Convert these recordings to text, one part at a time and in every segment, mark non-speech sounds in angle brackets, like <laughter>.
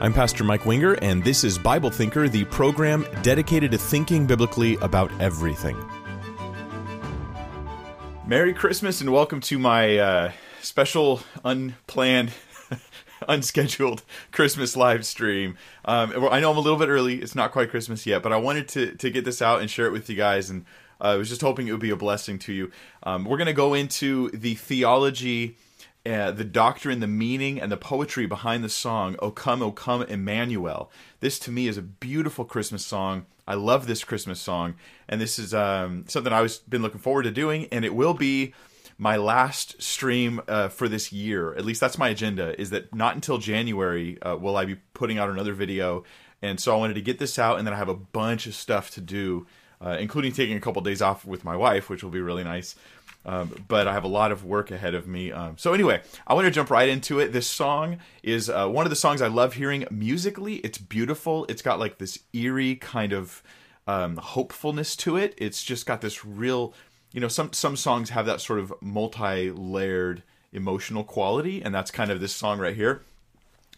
I'm Pastor Mike Winger, and this is Bible Thinker, the program dedicated to thinking biblically about everything. Merry Christmas, and welcome to my uh, special, unplanned, <laughs> unscheduled Christmas live stream. Um, I know I'm a little bit early; it's not quite Christmas yet, but I wanted to to get this out and share it with you guys, and uh, I was just hoping it would be a blessing to you. Um, we're going to go into the theology uh, the doctrine, the meaning, and the poetry behind the song "O Come, O Come, Emmanuel." This to me is a beautiful Christmas song. I love this Christmas song, and this is um, something I've been looking forward to doing, and it will be my last stream uh, for this year. At least that's my agenda. Is that not until January uh, will I be putting out another video, and so I wanted to get this out, and then I have a bunch of stuff to do, uh, including taking a couple days off with my wife, which will be really nice. Um, but I have a lot of work ahead of me. Um, so anyway, I want to jump right into it. This song is uh, one of the songs I love hearing musically. It's beautiful. It's got like this eerie kind of um, hopefulness to it. It's just got this real, you know, some some songs have that sort of multi-layered emotional quality, and that's kind of this song right here.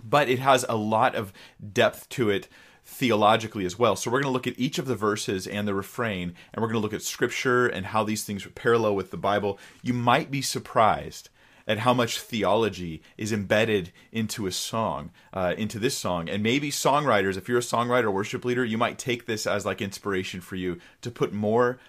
But it has a lot of depth to it theologically as well. So we're going to look at each of the verses and the refrain, and we're going to look at scripture and how these things parallel with the Bible. You might be surprised at how much theology is embedded into a song, uh, into this song. And maybe songwriters, if you're a songwriter, worship leader, you might take this as like inspiration for you to put more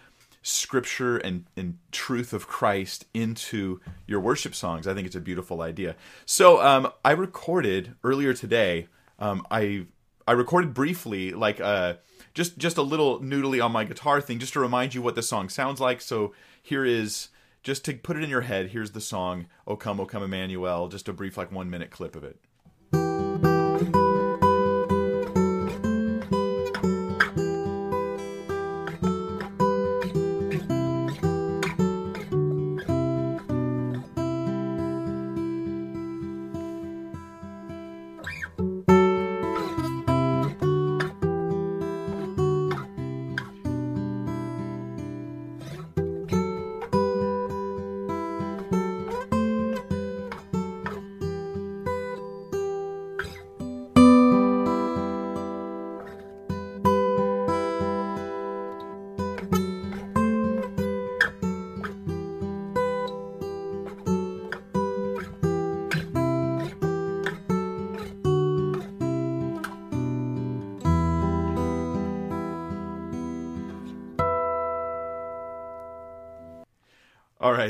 scripture and, and truth of Christ into your worship songs. I think it's a beautiful idea. So um, I recorded earlier today. Um, I I recorded briefly, like uh, just just a little noodly on my guitar thing, just to remind you what the song sounds like. So here is just to put it in your head. Here's the song "O Come, O Come, Emmanuel." Just a brief, like one minute clip of it.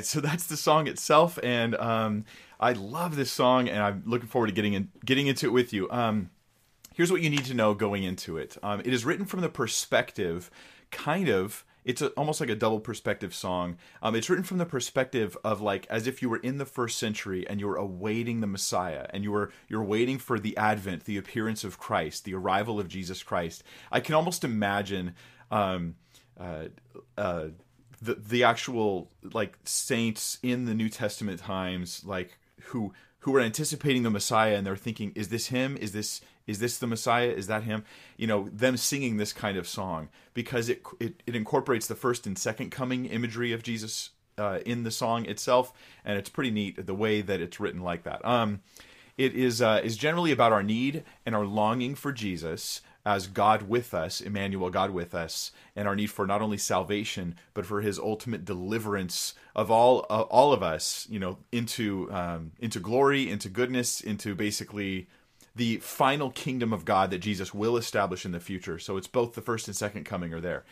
So that's the song itself, and um, I love this song, and I'm looking forward to getting in, getting into it with you. Um, here's what you need to know going into it. Um, it is written from the perspective, kind of. It's a, almost like a double perspective song. Um, it's written from the perspective of like as if you were in the first century and you were awaiting the Messiah, and you were you're waiting for the advent, the appearance of Christ, the arrival of Jesus Christ. I can almost imagine. Um, uh, uh, the the actual like saints in the New Testament times, like who who are anticipating the Messiah and they're thinking, is this him? Is this is this the Messiah? Is that him? You know, them singing this kind of song because it it, it incorporates the first and second coming imagery of Jesus uh, in the song itself, and it's pretty neat the way that it's written like that. Um, it is uh, is generally about our need and our longing for Jesus as God with us, Emmanuel, God with us, and our need for not only salvation but for His ultimate deliverance of all uh, all of us, you know, into um, into glory, into goodness, into basically the final kingdom of God that Jesus will establish in the future. So it's both the first and second coming are there.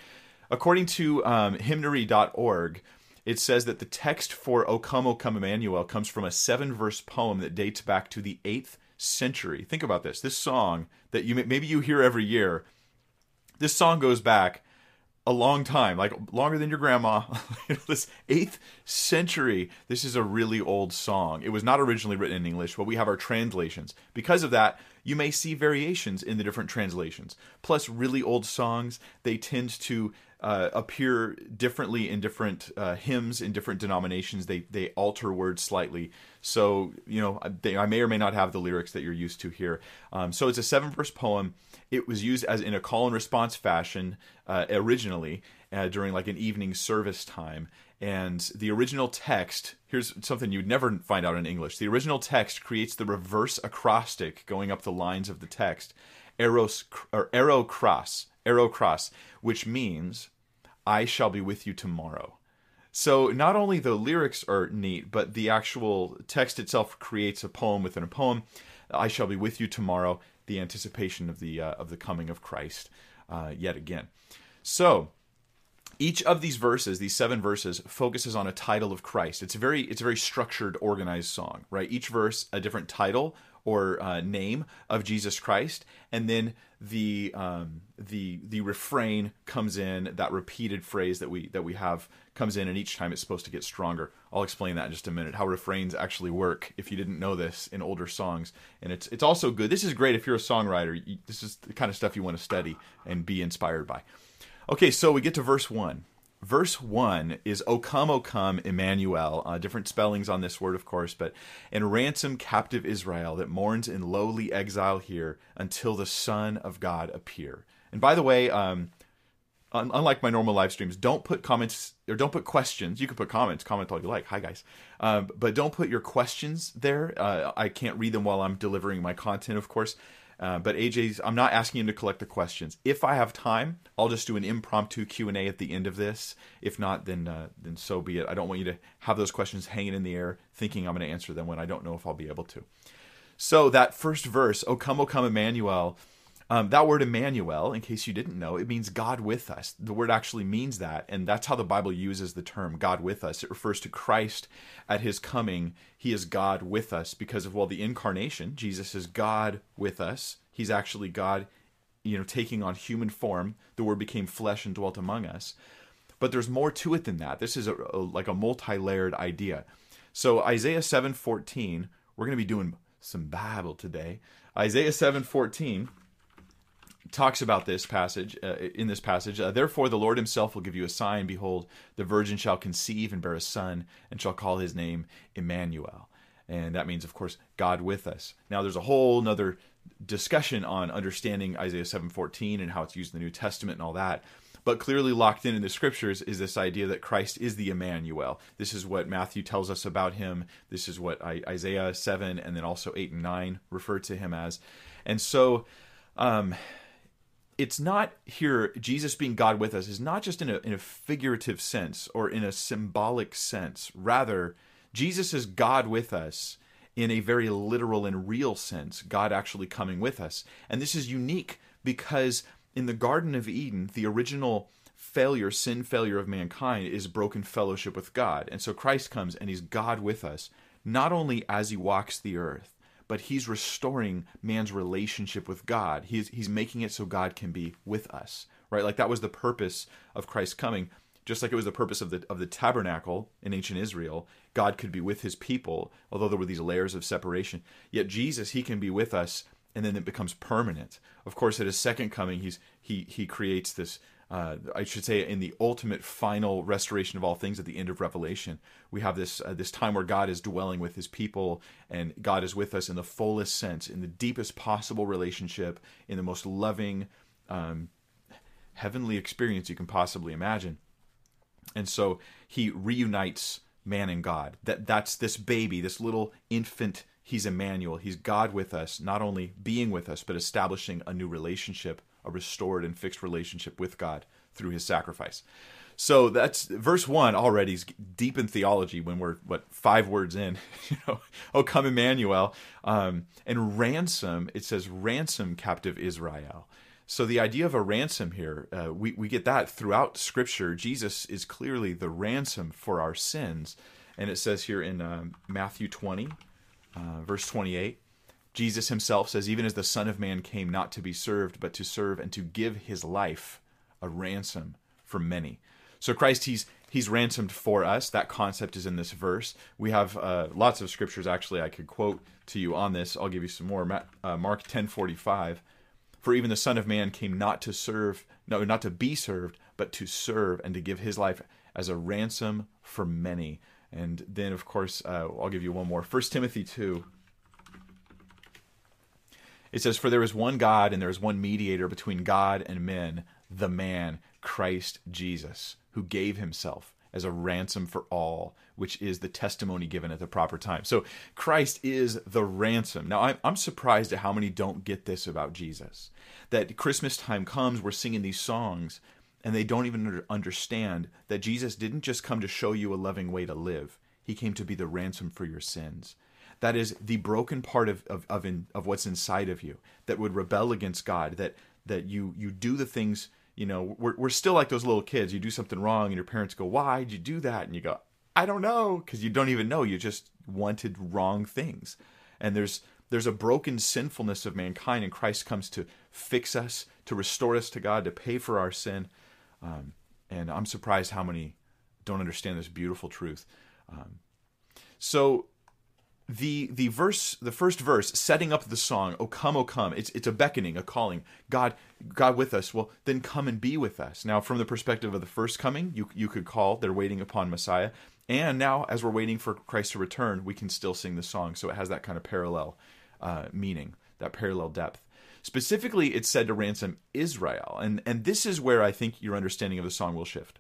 According to um, hymnary.org, it says that the text for O Come, O Come Emmanuel comes from a seven verse poem that dates back to the 8th century. Think about this. This song that you maybe you hear every year. This song goes back a long time, like longer than your grandma. <laughs> this eighth century. This is a really old song. It was not originally written in English, but we have our translations. Because of that, you may see variations in the different translations. Plus, really old songs they tend to uh, appear differently in different uh, hymns in different denominations. They they alter words slightly. So you know, they, I may or may not have the lyrics that you're used to here. Um, so it's a seven verse poem. It was used as in a call and response fashion uh, originally uh, during like an evening service time, And the original text, here's something you'd never find out in English. The original text creates the reverse acrostic going up the lines of the text, eros or ero cras, ero cras, which means I shall be with you tomorrow. So not only the lyrics are neat, but the actual text itself creates a poem within a poem. I shall be with you tomorrow. The anticipation of the uh, of the coming of Christ uh, yet again. So each of these verses, these seven verses, focuses on a title of Christ. It's a very it's a very structured, organized song, right? Each verse a different title or uh, name of Jesus Christ, and then the um, the the refrain comes in. That repeated phrase that we that we have comes in, and each time it's supposed to get stronger. I'll explain that in just a minute. How refrains actually work. If you didn't know this in older songs, and it's it's also good. This is great if you're a songwriter. This is the kind of stuff you want to study and be inspired by. Okay, so we get to verse 1. Verse 1 is O come, O come, Emmanuel. Uh, different spellings on this word, of course, but and ransom captive Israel that mourns in lowly exile here until the Son of God appear. And by the way, um, un- unlike my normal live streams, don't put comments or don't put questions. You can put comments, comment all you like. Hi, guys. Um, but don't put your questions there. Uh, I can't read them while I'm delivering my content, of course. Uh, but AJ's, I'm not asking him to collect the questions. If I have time, I'll just do an impromptu Q and A at the end of this. If not, then uh, then so be it. I don't want you to have those questions hanging in the air, thinking I'm going to answer them when I don't know if I'll be able to. So that first verse, "O come, O come, Emmanuel," Um, that word Emmanuel, in case you didn't know, it means God with us. The word actually means that, and that's how the Bible uses the term God with us. It refers to Christ at his coming. He is God with us because of, well, the incarnation. Jesus is God with us. He's actually God, you know, taking on human form. The word became flesh and dwelt among us. But there's more to it than that. This is a, a, like a multi-layered idea. So Isaiah 7:14, we're going to be doing some Bible today. Isaiah 7:14 talks about this passage uh, in this passage uh, therefore the lord himself will give you a sign. Behold the virgin shall conceive and bear a son and shall call his name emmanuel. And that means of course god with us. Now there's a whole nother discussion on understanding isaiah 7.14 and how it's used in the new testament and all that. But clearly locked in in the scriptures is this idea that christ is the emmanuel. This is what matthew tells us about him. This is what isaiah 7 and then also 8 and 9 refer to him as. And so um, it's not here jesus being god with us is not just in a, in a figurative sense or in a symbolic sense. Rather jesus is god with us in a very literal and real sense god actually coming with us. And this is unique because in the garden of eden the original failure sin failure of mankind is broken fellowship with god. And so christ comes and he's god with us not only as he walks the earth but he's restoring man's relationship with God. He's he's making it so God can be with us, right? Like that was the purpose of Christ coming. Just like it was the purpose of the of the tabernacle in ancient Israel, God could be with his people, although there were these layers of separation. Yet Jesus, he can be with us and then it becomes permanent. Of course, at his second coming, he's he he creates this uh, I should say, in the ultimate final restoration of all things at the end of Revelation, we have this uh, this time where God is dwelling with His people, and God is with us in the fullest sense, in the deepest possible relationship, in the most loving, um, heavenly experience you can possibly imagine. And so He reunites man and God. That that's this baby, this little infant. He's Emmanuel. He's God with us, not only being with us, but establishing a new relationship a restored and fixed relationship with God through his sacrifice. So that's verse one already is deep in theology when we're what five words in, <laughs> you know, oh come Emmanuel, um, and ransom. It says ransom captive Israel. So the idea of a ransom here, uh, we we get that throughout Scripture. Jesus is clearly the ransom for our sins, and it says here in uh, Matthew twenty, uh, verse twenty eight. Jesus himself says, Even as the Son of Man came not to be served, but to serve and to give his life a ransom for many. So Christ, he's he's ransomed for us. That concept is in this verse. We have uh, lots of scriptures actually I could quote to you on this. I'll give you some more. Uh, Mark ten forty five. For even the Son of Man came not to serve, no, not to be served, but to serve and to give his life as a ransom for many. And then, of course, uh, I'll give you one more. First Timothy two it says, For there is one God and there is one mediator between God and men, the man, Christ Jesus, who gave himself as a ransom for all, which is the testimony given at the proper time. So Christ is the ransom. Now, I'm, surprised at how many don't get this about Jesus. That Christmas time comes, we're singing these songs, and they don't even understand that Jesus didn't just come to show you a loving way to live, He came to be the ransom for your sins. That is the broken part of, of, of, in, of what's inside of you that would rebel against God, that, that you, you do the things you know, we're, we're still like those little kids. You do something wrong, and your parents go, Why did you do that? And you go, I don't know, because you don't even know. You just wanted wrong things. And there's there's a broken sinfulness of mankind, and Christ comes to fix us, to restore us to God, to pay for our sin. Um, and I'm surprised how many don't understand this beautiful truth. Um, so the the verse the first verse setting up the song oh come oh come it's it's a beckoning a calling. God god with us well then come and be with us. Now from the perspective of the first coming you you could call they're waiting upon messiah. And now as we're waiting for christ to return we can still sing the song. So it has that kind of parallel uh, meaning that parallel depth. Specifically it's said to ransom israel. And and this is where i think your understanding of the song will shift.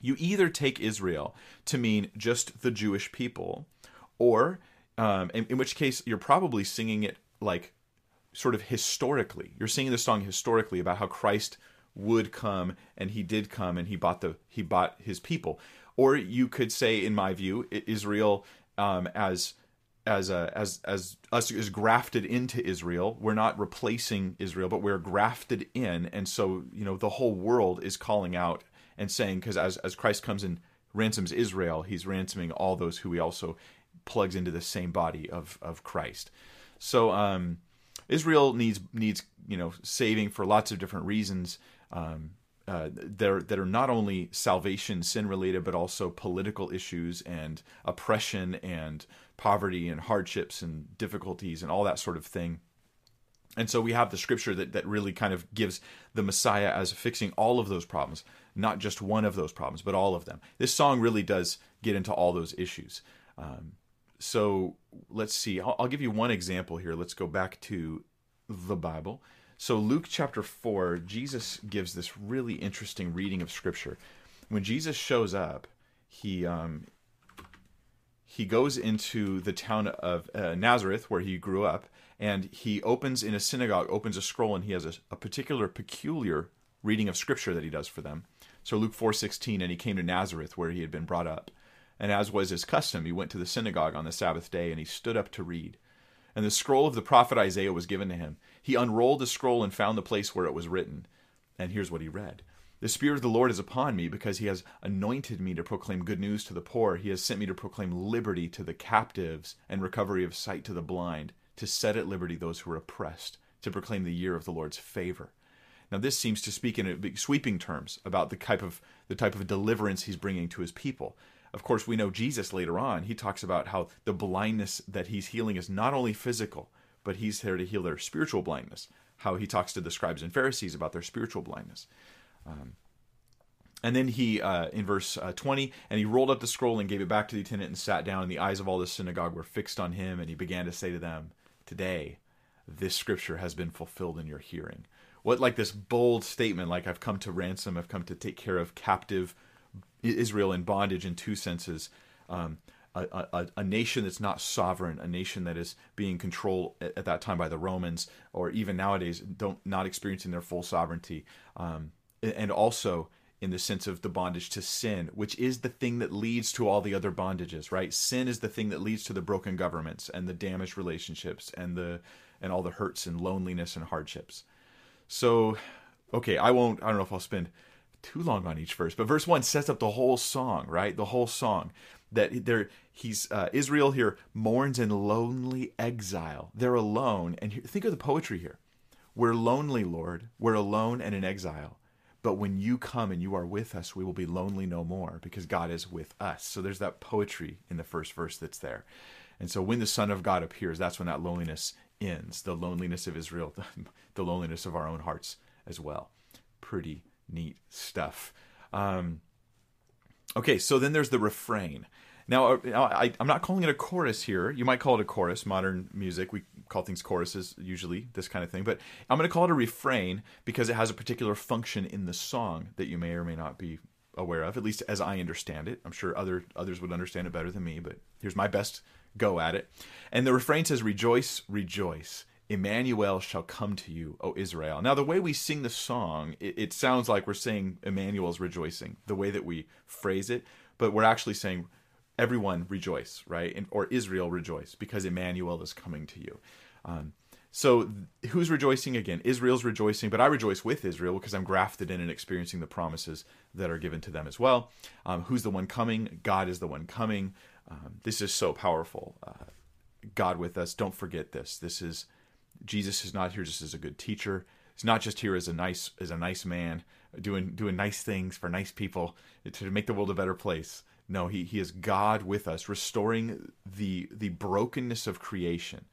You either take israel to mean just the jewish people or um, in, in which case you're probably singing it like sort of historically. You're singing the song historically about how Christ would come and he did come and he bought the he bought his people. Or you could say, in my view, Israel um, as as a, as as us is grafted into Israel. We're not replacing Israel, but we're grafted in, and so you know the whole world is calling out and saying because as as Christ comes and ransoms Israel, he's ransoming all those who he also plugs into the same body of of Christ. So um, Israel needs needs you know saving for lots of different reasons. Um, uh, that, are, that are not only salvation sin related but also political issues and oppression and poverty and hardships and difficulties and all that sort of thing and so we have the scripture that, that really kind of gives the messiah as fixing all of those problems not just one of those problems but all of them this song really does get into all those issues um, so let's see. I'll, I'll give you one example here. Let's go back to the Bible. So, Luke chapter 4, Jesus gives this really interesting reading of Scripture. When Jesus shows up, he um, he goes into the town of uh, Nazareth where he grew up, and he opens in a synagogue, opens a scroll, and he has a, a particular peculiar reading of Scripture that he does for them. So Luke four sixteen, and he came to Nazareth where he had been brought up. And as was his custom, he went to the synagogue on the Sabbath day, and he stood up to read. And the scroll of the prophet Isaiah was given to him. He unrolled the scroll and found the place where it was written. And here's what he read The Spirit of the Lord is upon me, because he has anointed me to proclaim good news to the poor. He has sent me to proclaim liberty to the captives and recovery of sight to the blind, to set at liberty those who are oppressed, to proclaim the year of the Lord's favor. Now, this seems to speak in sweeping terms about the type of the type of deliverance he's bringing to his people. Of course, we know Jesus later on, he talks about how the blindness that he's healing is not only physical, but he's there to heal their spiritual blindness. How he talks to the scribes and Pharisees about their spiritual blindness. Um, and then he, uh, in verse uh, 20, and he rolled up the scroll and gave it back to the attendant and sat down, and the eyes of all the synagogue were fixed on him, and he began to say to them, Today, this scripture has been fulfilled in your hearing. What, like this bold statement, like I've come to ransom, I've come to take care of captive Israel in bondage in two senses. Um, a, a, a, nation that's not sovereign, a nation that is being controlled at, at, that time by the Romans, or even nowadays don't not experiencing their full sovereignty, um, and also in the sense of the bondage to sin, which is the thing that leads to all the other bondages. Right? Sin is the thing that leads to the broken governments and the damaged relationships and the and all the hurts and loneliness and hardships. So, okay, I won't. I don't know if I'll spend too long on each verse, but verse one sets up the whole song, right? The whole song that there he's uh, Israel here mourns in lonely exile. They're alone, and here, think of the poetry here. We're lonely, Lord. We're alone and in exile. But when you come and you are with us, we will be lonely no more because God is with us. So there's that poetry in the first verse that's there. And so when the Son of God appears, that's when that loneliness ends. The loneliness of Israel, <laughs> the loneliness of our own hearts as well. Pretty neat stuff. Um, okay, so then there's the refrain. Now, uh, I, am not calling it a chorus here. You might call it a chorus. Modern music, we call things choruses usually, this kind of thing. But I'm going to call it a refrain because it has a particular function in the song that you may or may not be aware of, at least as I understand it. I'm sure other others would understand it better than me, but here's my best go at it. And the refrain says, "Rejoice, rejoice." Emmanuel shall come to you, O Israel. Now, the way we sing the song, it, it sounds like we're saying Emmanuel's rejoicing, the way that we phrase it, but we're actually saying, everyone rejoice, right? And, or Israel rejoice, because Emmanuel is coming to you. Um, so who's rejoicing again? Israel's rejoicing, but I rejoice with Israel because I'm grafted in and experiencing the promises that are given to them as well. Um, who's the one coming? God is the one coming. Um, this is so powerful. Uh, God with us. Don't forget this. This is Jesus is not here just as a good teacher. He's not just here as a nice as a nice man doing doing nice things for nice people to make the world a better place. No, he he is God with us, restoring the the brokenness of creation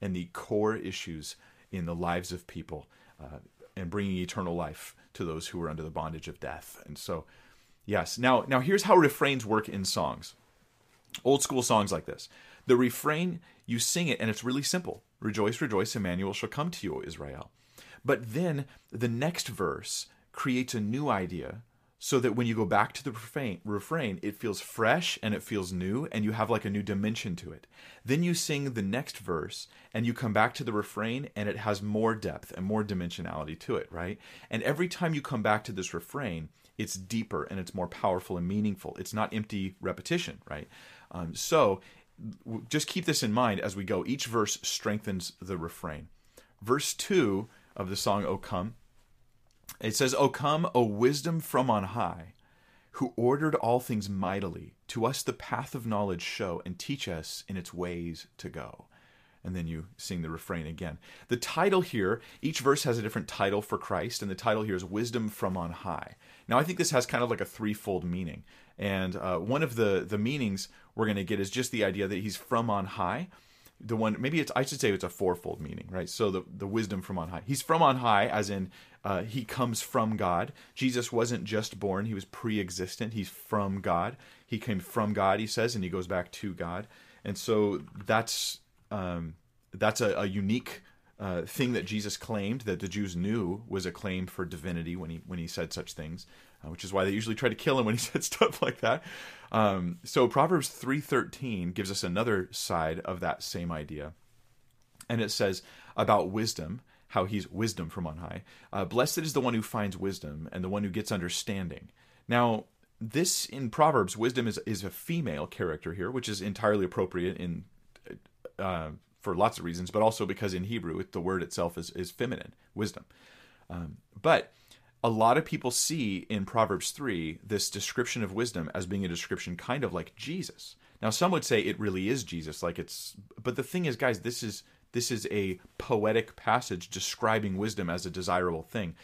and the core issues in the lives of people uh, and bringing eternal life to those who are under the bondage of death. And so, yes. Now, now here's how refrains work in songs. Old school songs like this. The refrain, you sing it, and it's really simple. Rejoice, rejoice, Emmanuel shall come to you, Israel. But then the next verse creates a new idea so that when you go back to the refrain, refrain, it feels fresh and it feels new and you have like a new dimension to it. Then you sing the next verse and you come back to the refrain and it has more depth and more dimensionality to it, right? And every time you come back to this refrain, it's deeper and it's more powerful and meaningful. It's not empty repetition, right? Um, so just keep this in mind as we go. Each verse strengthens the refrain. Verse 2 of the song, O Come, it says, O come, O wisdom from on high, who ordered all things mightily, to us the path of knowledge show, and teach us in its ways to go. And then you sing the refrain again. The title here, each verse has a different title for Christ, and the title here is Wisdom from on High. Now, I think this has kind of like a threefold meaning. And uh, one of the, the meanings we're going to get is just the idea that he's from on high the one maybe it's I should say it's a fourfold meaning, right? So the the wisdom from on high. He's from on high, as in uh, he comes from God. Jesus wasn't just born; he was pre-existent. He's from God. He came from God, he says, and he goes back to God. And so that's um, that's a, a unique uh, thing that Jesus claimed that the Jews knew was a claim for divinity when he when he said such things which is why they usually try to kill him when he <laughs> said stuff like that. Um, so Proverbs three thirteen gives us another side of that same idea, and it says about wisdom how he's wisdom from on high. Uh, Blessed is the one who finds wisdom and the one who gets understanding. Now, this in Proverbs, wisdom is is a female character here, which is entirely appropriate in uh, for lots of reasons, but also because in Hebrew it, the word itself is is feminine, wisdom. Um, but a lot of people see in Proverbs 3 this description of wisdom as being a description kind of like Jesus. Now some would say it really is Jesus like it's but the thing is guys this is this is a poetic passage describing wisdom as a desirable thing.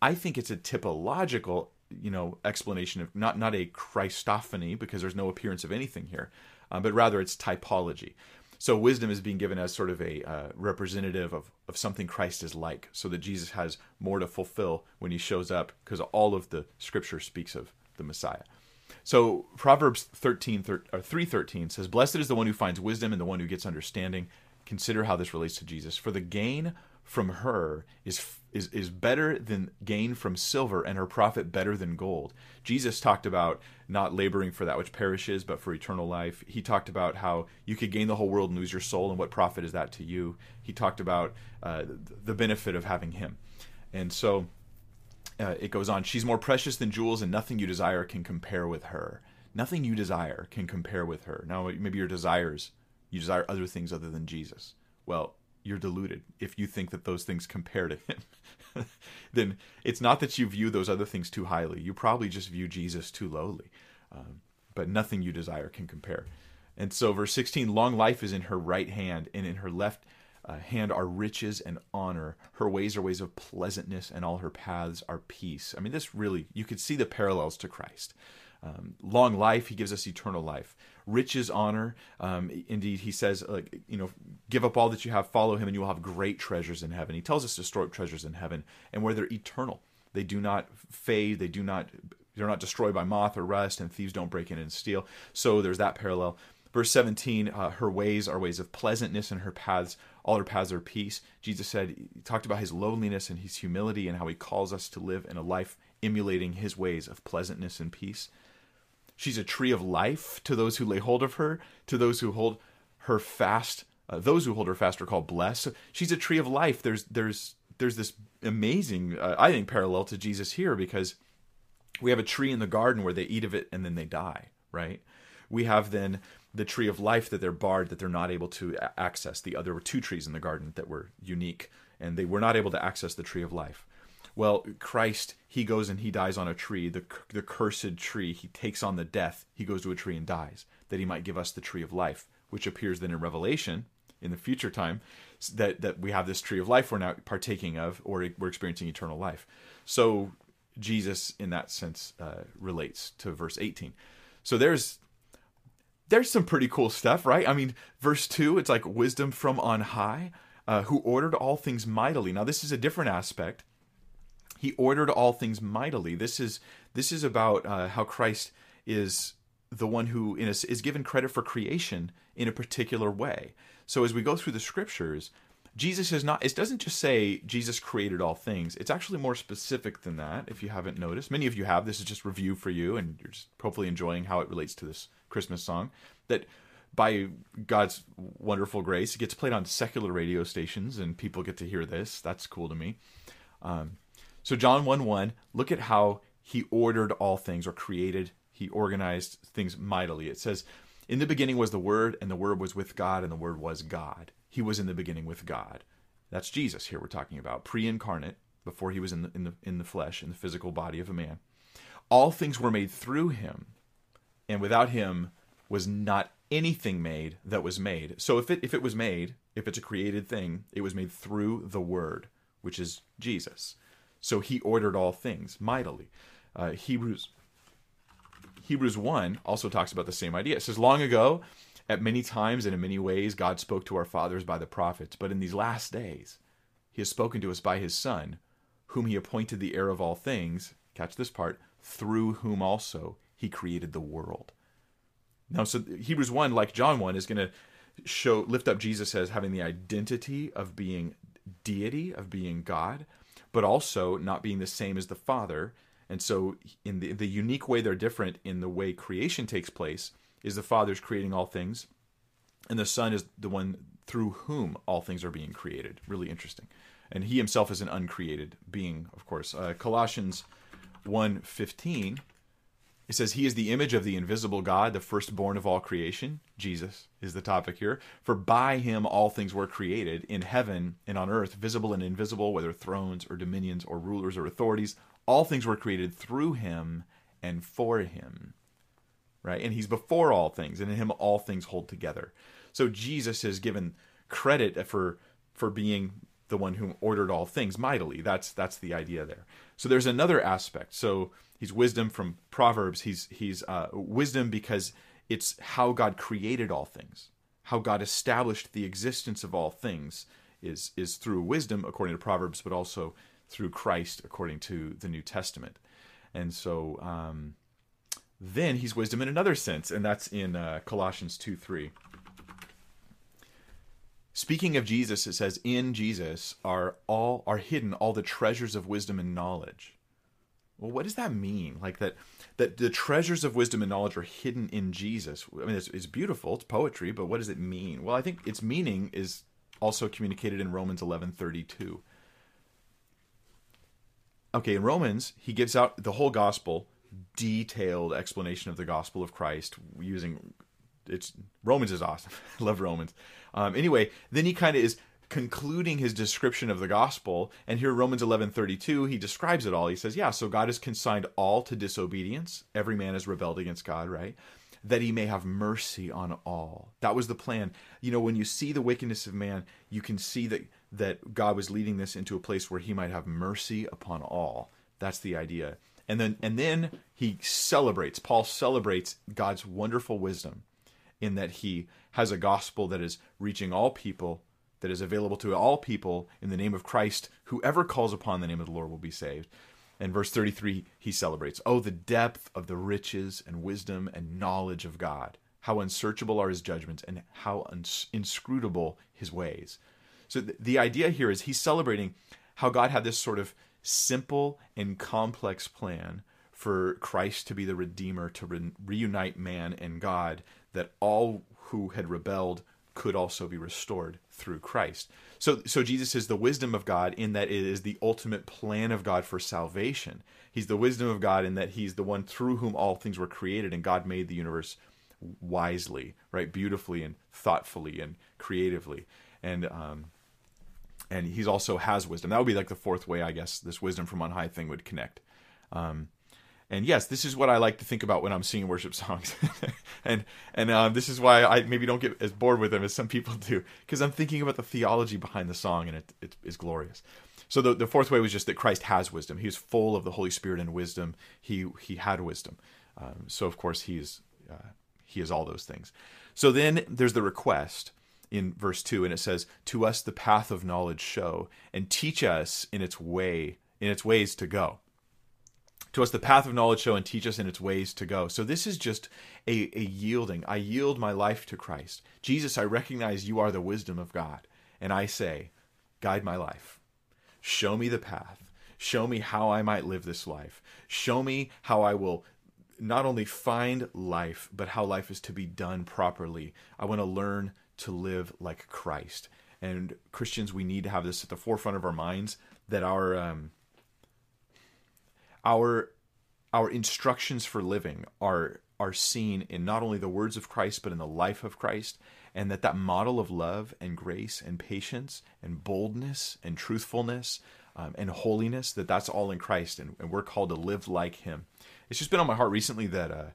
I think it's a typological, you know, explanation of not not a Christophany because there's no appearance of anything here, uh, but rather it's typology. So wisdom is being given as sort of a uh, representative of, of something Christ is like, so that Jesus has more to fulfill when he shows up, because all of the scripture speaks of the Messiah. So Proverbs 13, 3, or 3.13 says, Blessed is the one who finds wisdom and the one who gets understanding. Consider how this relates to Jesus. For the gain from her is is is better than gain from silver and her profit better than gold. Jesus talked about not laboring for that which perishes but for eternal life. He talked about how you could gain the whole world and lose your soul and what profit is that to you. He talked about uh, the benefit of having him. And so uh, it goes on, she's more precious than jewels and nothing you desire can compare with her. Nothing you desire can compare with her. Now maybe your desires you desire other things other than Jesus. Well, you're deluded if you think that those things compare to him. <laughs> then it's not that you view those other things too highly. You probably just view Jesus too lowly. Um, but nothing you desire can compare. And so, verse 16 long life is in her right hand, and in her left uh, hand are riches and honor. Her ways are ways of pleasantness, and all her paths are peace. I mean, this really, you could see the parallels to Christ. Um, long life, he gives us eternal life. Riches, honor. Um, indeed, he says, like, you know, give up all that you have, follow him, and you will have great treasures in heaven. He tells us to store up treasures in heaven, and where they're eternal. They do not fade. They do not. They're not destroyed by moth or rust, and thieves don't break in and steal. So there's that parallel. Verse 17, uh, her ways are ways of pleasantness, and her paths, all her paths are peace. Jesus said, he talked about his lowliness and his humility, and how he calls us to live in a life emulating his ways of pleasantness and peace. She's a tree of life to those who lay hold of her, to those who hold her fast. Uh, those who hold her fast are called blessed. So she's a tree of life. There's there's there's this amazing, uh, I think, parallel to Jesus here because we have a tree in the garden where they eat of it and then they die, right? We have then the tree of life that they're barred, that they're not able to access. The other were two trees in the garden that were unique, and they were not able to access the tree of life. Well, Christ, he goes and he dies on a tree, the, the cursed tree. He takes on the death. He goes to a tree and dies, that he might give us the tree of life, which appears then in Revelation in the future time, that, that we have this tree of life we're now partaking of, or we're experiencing eternal life. So Jesus, in that sense, uh, relates to verse 18. So there's there's some pretty cool stuff, right? I mean, verse 2, it's like wisdom from on high, uh, who ordered all things mightily. Now, this is a different aspect. He ordered all things mightily. This is this is about uh, how Christ is the one who a, is given credit for creation in a particular way. So as we go through the scriptures, Jesus is not, it doesn't just say Jesus created all things. It's actually more specific than that, if you haven't noticed. Many of you have. This is just review for you, and you're just hopefully enjoying how it relates to this Christmas song. That by God's wonderful grace, it gets played on secular radio stations, and people get to hear this. That's cool to me. Um, so, John 1 1, look at how he ordered all things or created, he organized things mightily. It says, In the beginning was the Word, and the Word was with God, and the Word was God he was in the beginning with God. That's Jesus here we're talking about, pre-incarnate, before he was in the, in the in the flesh, in the physical body of a man. All things were made through him, and without him was not anything made that was made. So if it if it was made, if it's a created thing, it was made through the Word, which is Jesus. So he ordered all things mightily. Uh, Hebrews Hebrews 1 also talks about the same idea. It says, Long ago, at many times and in many ways, God spoke to our fathers by the prophets, but in these last days, He has spoken to us by His Son, whom He appointed the heir of all things. Catch this part through whom also He created the world. Now, so Hebrews 1, like John 1, is going to show, lift up Jesus as having the identity of being deity, of being God, but also not being the same as the Father. And so, in the, the unique way they're different in the way creation takes place, is the Father's creating all things, and the Son is the one through whom all things are being created. Really interesting. And he himself is an uncreated being, of course. Uh, Colossians 1.15, it says, He is the image of the invisible God, the firstborn of all creation. Jesus is the topic here. For by him all things were created, in heaven and on earth, visible and invisible, whether thrones or dominions or rulers or authorities. All things were created through him and for him right? And he's before all things, and in him all things hold together. So Jesus is given credit for for being the one who ordered all things mightily. That's that's the idea there. So there's another aspect. So he's wisdom from Proverbs. He's he's uh, wisdom because it's how God created all things, how God established the existence of all things is is through wisdom according to Proverbs, but also through Christ according to the New Testament. And so um, then he's wisdom in another sense, and that's in uh, Colossians 2 3. Speaking of Jesus, it says, In Jesus are all are hidden all the treasures of wisdom and knowledge. Well, what does that mean? Like that that the treasures of wisdom and knowledge are hidden in Jesus. I mean, it's, it's beautiful, it's poetry, but what does it mean? Well, I think its meaning is also communicated in Romans eleven thirty two. Okay, in Romans, he gives out the whole gospel detailed explanation of the gospel of Christ using it's Romans is awesome. <laughs> Love Romans. Um, anyway, then he kind of is concluding his description of the gospel and here Romans 11:32 he describes it all. He says, "Yeah, so God has consigned all to disobedience. Every man has rebelled against God, right? That he may have mercy on all." That was the plan. You know, when you see the wickedness of man, you can see that that God was leading this into a place where he might have mercy upon all. That's the idea and then and then he celebrates paul celebrates god's wonderful wisdom in that he has a gospel that is reaching all people that is available to all people in the name of christ. Whoever calls upon the name of the lord will be saved. And verse 33 he celebrates oh the depth of the riches and wisdom and knowledge of god. How unsearchable are his judgments and how inscrutable his ways. So the idea here is he's celebrating how god had this sort of simple and complex plan for Christ to be the Redeemer, to re- reunite man and God, that all who had rebelled could also be restored through Christ. So, so Jesus is the wisdom of God in that it is the ultimate plan of God for salvation. He's the wisdom of God in that He's the one through whom all things were created, and God made the universe wisely, right, beautifully and thoughtfully and creatively, and um, and He's also has wisdom. That would be like the fourth way, I guess, this wisdom from on high thing would connect. Um, and yes, this is what I like to think about when I'm singing worship songs, <laughs> and and uh, this is why I maybe don't get as bored with them as some people do, because I'm thinking about the theology behind the song, and it, it is glorious. So the, the fourth way was just that Christ has wisdom. He is full of the Holy Spirit and wisdom. He he had wisdom. Um, so of course he's uh, he is all those things. So then there's the request in verse two, and it says, "To us the path of knowledge show, and teach us in its way in its ways to go." To us the path of knowledge show and teach us in its ways to go. So this is just a, a yielding. I yield my life to Christ. Jesus, I recognize you are the wisdom of God. And I say, guide my life. Show me the path. Show me how I might live this life. Show me how I will not only find life, but how life is to be done properly. I want to learn to live like Christ. And Christians, we need to have this at the forefront of our minds that our um, our our instructions for living are are seen in not only the words of Christ but in the life of Christ and that that model of love and grace and patience and boldness and truthfulness um, and holiness that that's all in Christ and, and, we're called to live like him. It's just been on my heart recently that uh,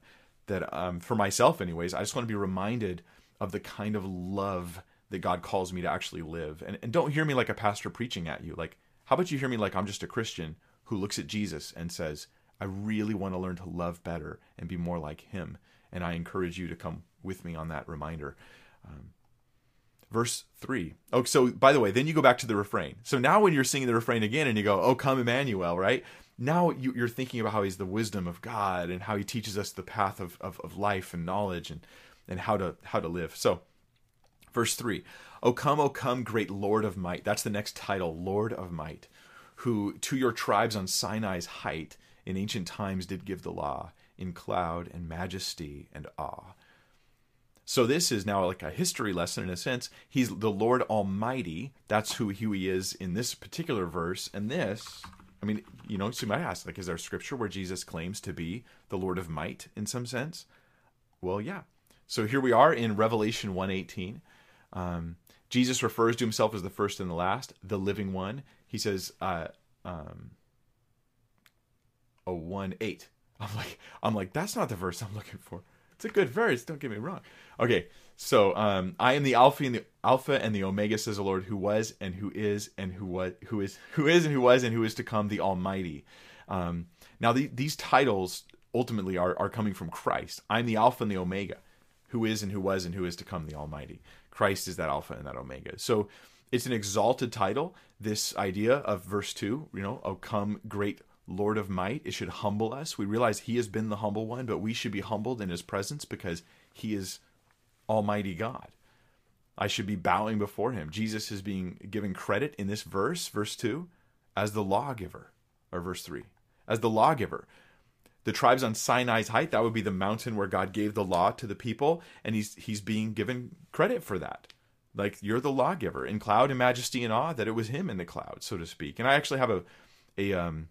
that um, for myself anyways I just want to be reminded of the kind of love that God calls me to actually live. And, and don't hear me like a pastor preaching at you. Like how about you hear me like I'm just a Christian who looks at Jesus and says, I really want to learn to love better and be more like him. And I encourage you to come with me on that reminder. Um, verse 3. Oh, so by the way, then you go back to the refrain. So now when you're singing the refrain again and you go, Oh, come Emmanuel, right? Now you, are thinking about how he's the wisdom of God and how he teaches us the path of, of, of life and knowledge and, and how to how to live. So verse 3. Oh come, oh come, great Lord of might. That's the next title, Lord of might who to your tribes on Sinai's height in ancient times did give the law in cloud and majesty and awe. So this is now like a history lesson in a sense. He's the Lord Almighty. That's who, who he is in this particular verse. And this, I mean, you know, so you might ask, like, is there scripture where Jesus claims to be the Lord of might in some sense? Well, yeah. So here we are in Revelation 118. Um, Jesus refers to himself as the first and the last, the living one he says, uh, um, a one eight. I'm like, I'm like, that's not the verse I'm looking for. It's a good verse. Don't get me wrong. Okay, so um, I am the Alpha and the Alpha and the Omega, says the Lord, who was and who is and who was who is who is and who was and who is to come, the Almighty. Um, now the, these titles ultimately are are coming from Christ. I'm the Alpha and the Omega, who is and who was and who is to come, the Almighty. Christ is that Alpha and that Omega. So it's an exalted title. This idea of verse two, you know, oh come great Lord of might, it should humble us. We realize He has been the humble one, but we should be humbled in His presence because He is Almighty God. I should be bowing before Him. Jesus is being given credit in this verse, verse two, as the lawgiver, or verse three, as the lawgiver. The tribes on Sinai's height, that would be the mountain where God gave the law to the people, and he's he's being given credit for that like you're the lawgiver in cloud and majesty and awe that it was him in the cloud so to speak. And i actually have a a um,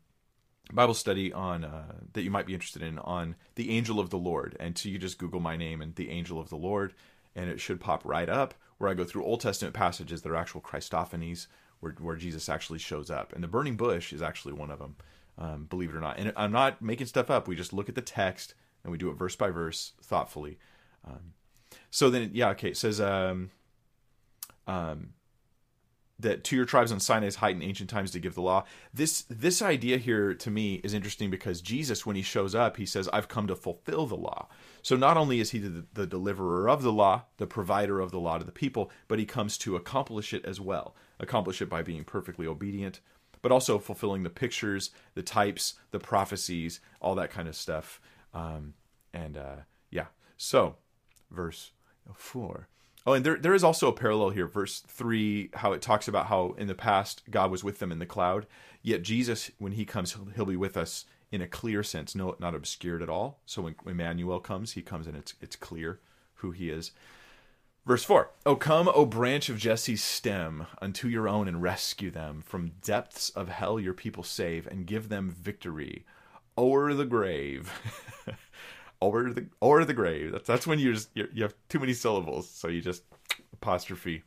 bible study on uh, that you might be interested in on the angel of the lord. And so you just google my name and the angel of the lord and it should pop right up where i go through old testament passages that are actual christophanies where, where jesus actually shows up. And the burning bush is actually one of them um, believe it or not. And i'm not making stuff up. We just look at the text and we do it verse by verse thoughtfully. Um, so then yeah okay it says um, um, that to your tribes on Sinai's height in ancient times to give the law. This this idea here to me is interesting because Jesus, when he shows up, he says, "I've come to fulfill the law." So not only is he the, the deliverer of the law, the provider of the law to the people, but he comes to accomplish it as well. Accomplish it by being perfectly obedient, but also fulfilling the pictures, the types, the prophecies, all that kind of stuff. Um, and uh, yeah, so verse four. Oh, and there there is also a parallel here, verse three, how it talks about how in the past God was with them in the cloud, yet Jesus, when He comes, he'll, he'll be with us in a clear sense, no, not obscured at all. So when Emmanuel comes, He comes and it's it's clear who He is. Verse 4 O come, O branch of Jesse's stem, unto your own and rescue them. From depths of hell your people save, and give them victory o'er the grave. <laughs> over the over the grave. That's that's when you just you have too many syllables, so you just apostrophe.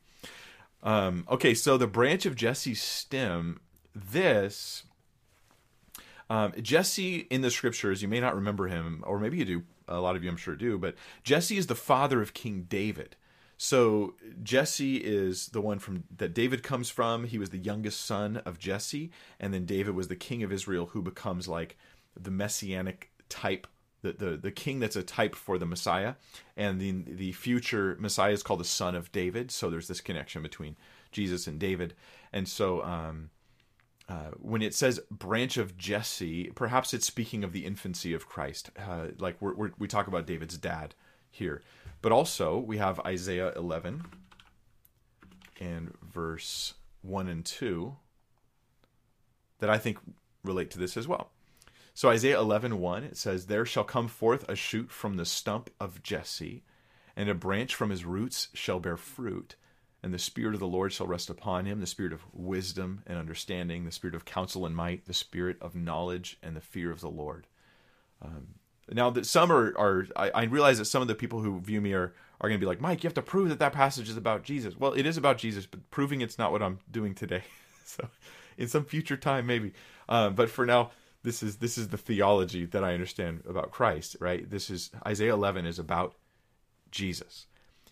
Um, okay, so the branch of Jesse's stem. This um, Jesse in the scriptures, you may not remember him, or maybe you do. A lot of you, I'm sure, do. But Jesse is the father of King David. So Jesse is the one from that David comes from. He was the youngest son of Jesse, and then David was the king of Israel, who becomes like the messianic type the, the, the king that's a type for the Messiah, and the the future Messiah is called the Son of David. So there's this connection between Jesus and David, and so um, uh, when it says branch of Jesse, perhaps it's speaking of the infancy of Christ. Uh, like we're, we're, we talk about David's dad here, but also we have Isaiah 11 and verse one and two that I think relate to this as well. So Isaiah 11:1 1, it says there shall come forth a shoot from the stump of Jesse and a branch from his roots shall bear fruit and the spirit of the Lord shall rest upon him the spirit of wisdom and understanding the spirit of counsel and might the spirit of knowledge and the fear of the Lord. Um, now that some are, are I, I, realize that some of the people who view me are are going to be like Mike you have to prove that that passage is about Jesus. Well, it is about Jesus, but proving it's not what I'm doing today. <laughs> so in some future time maybe. Uh, but for now this is this is the theology that I understand about Christ, right? This is Isaiah 11 is about Jesus.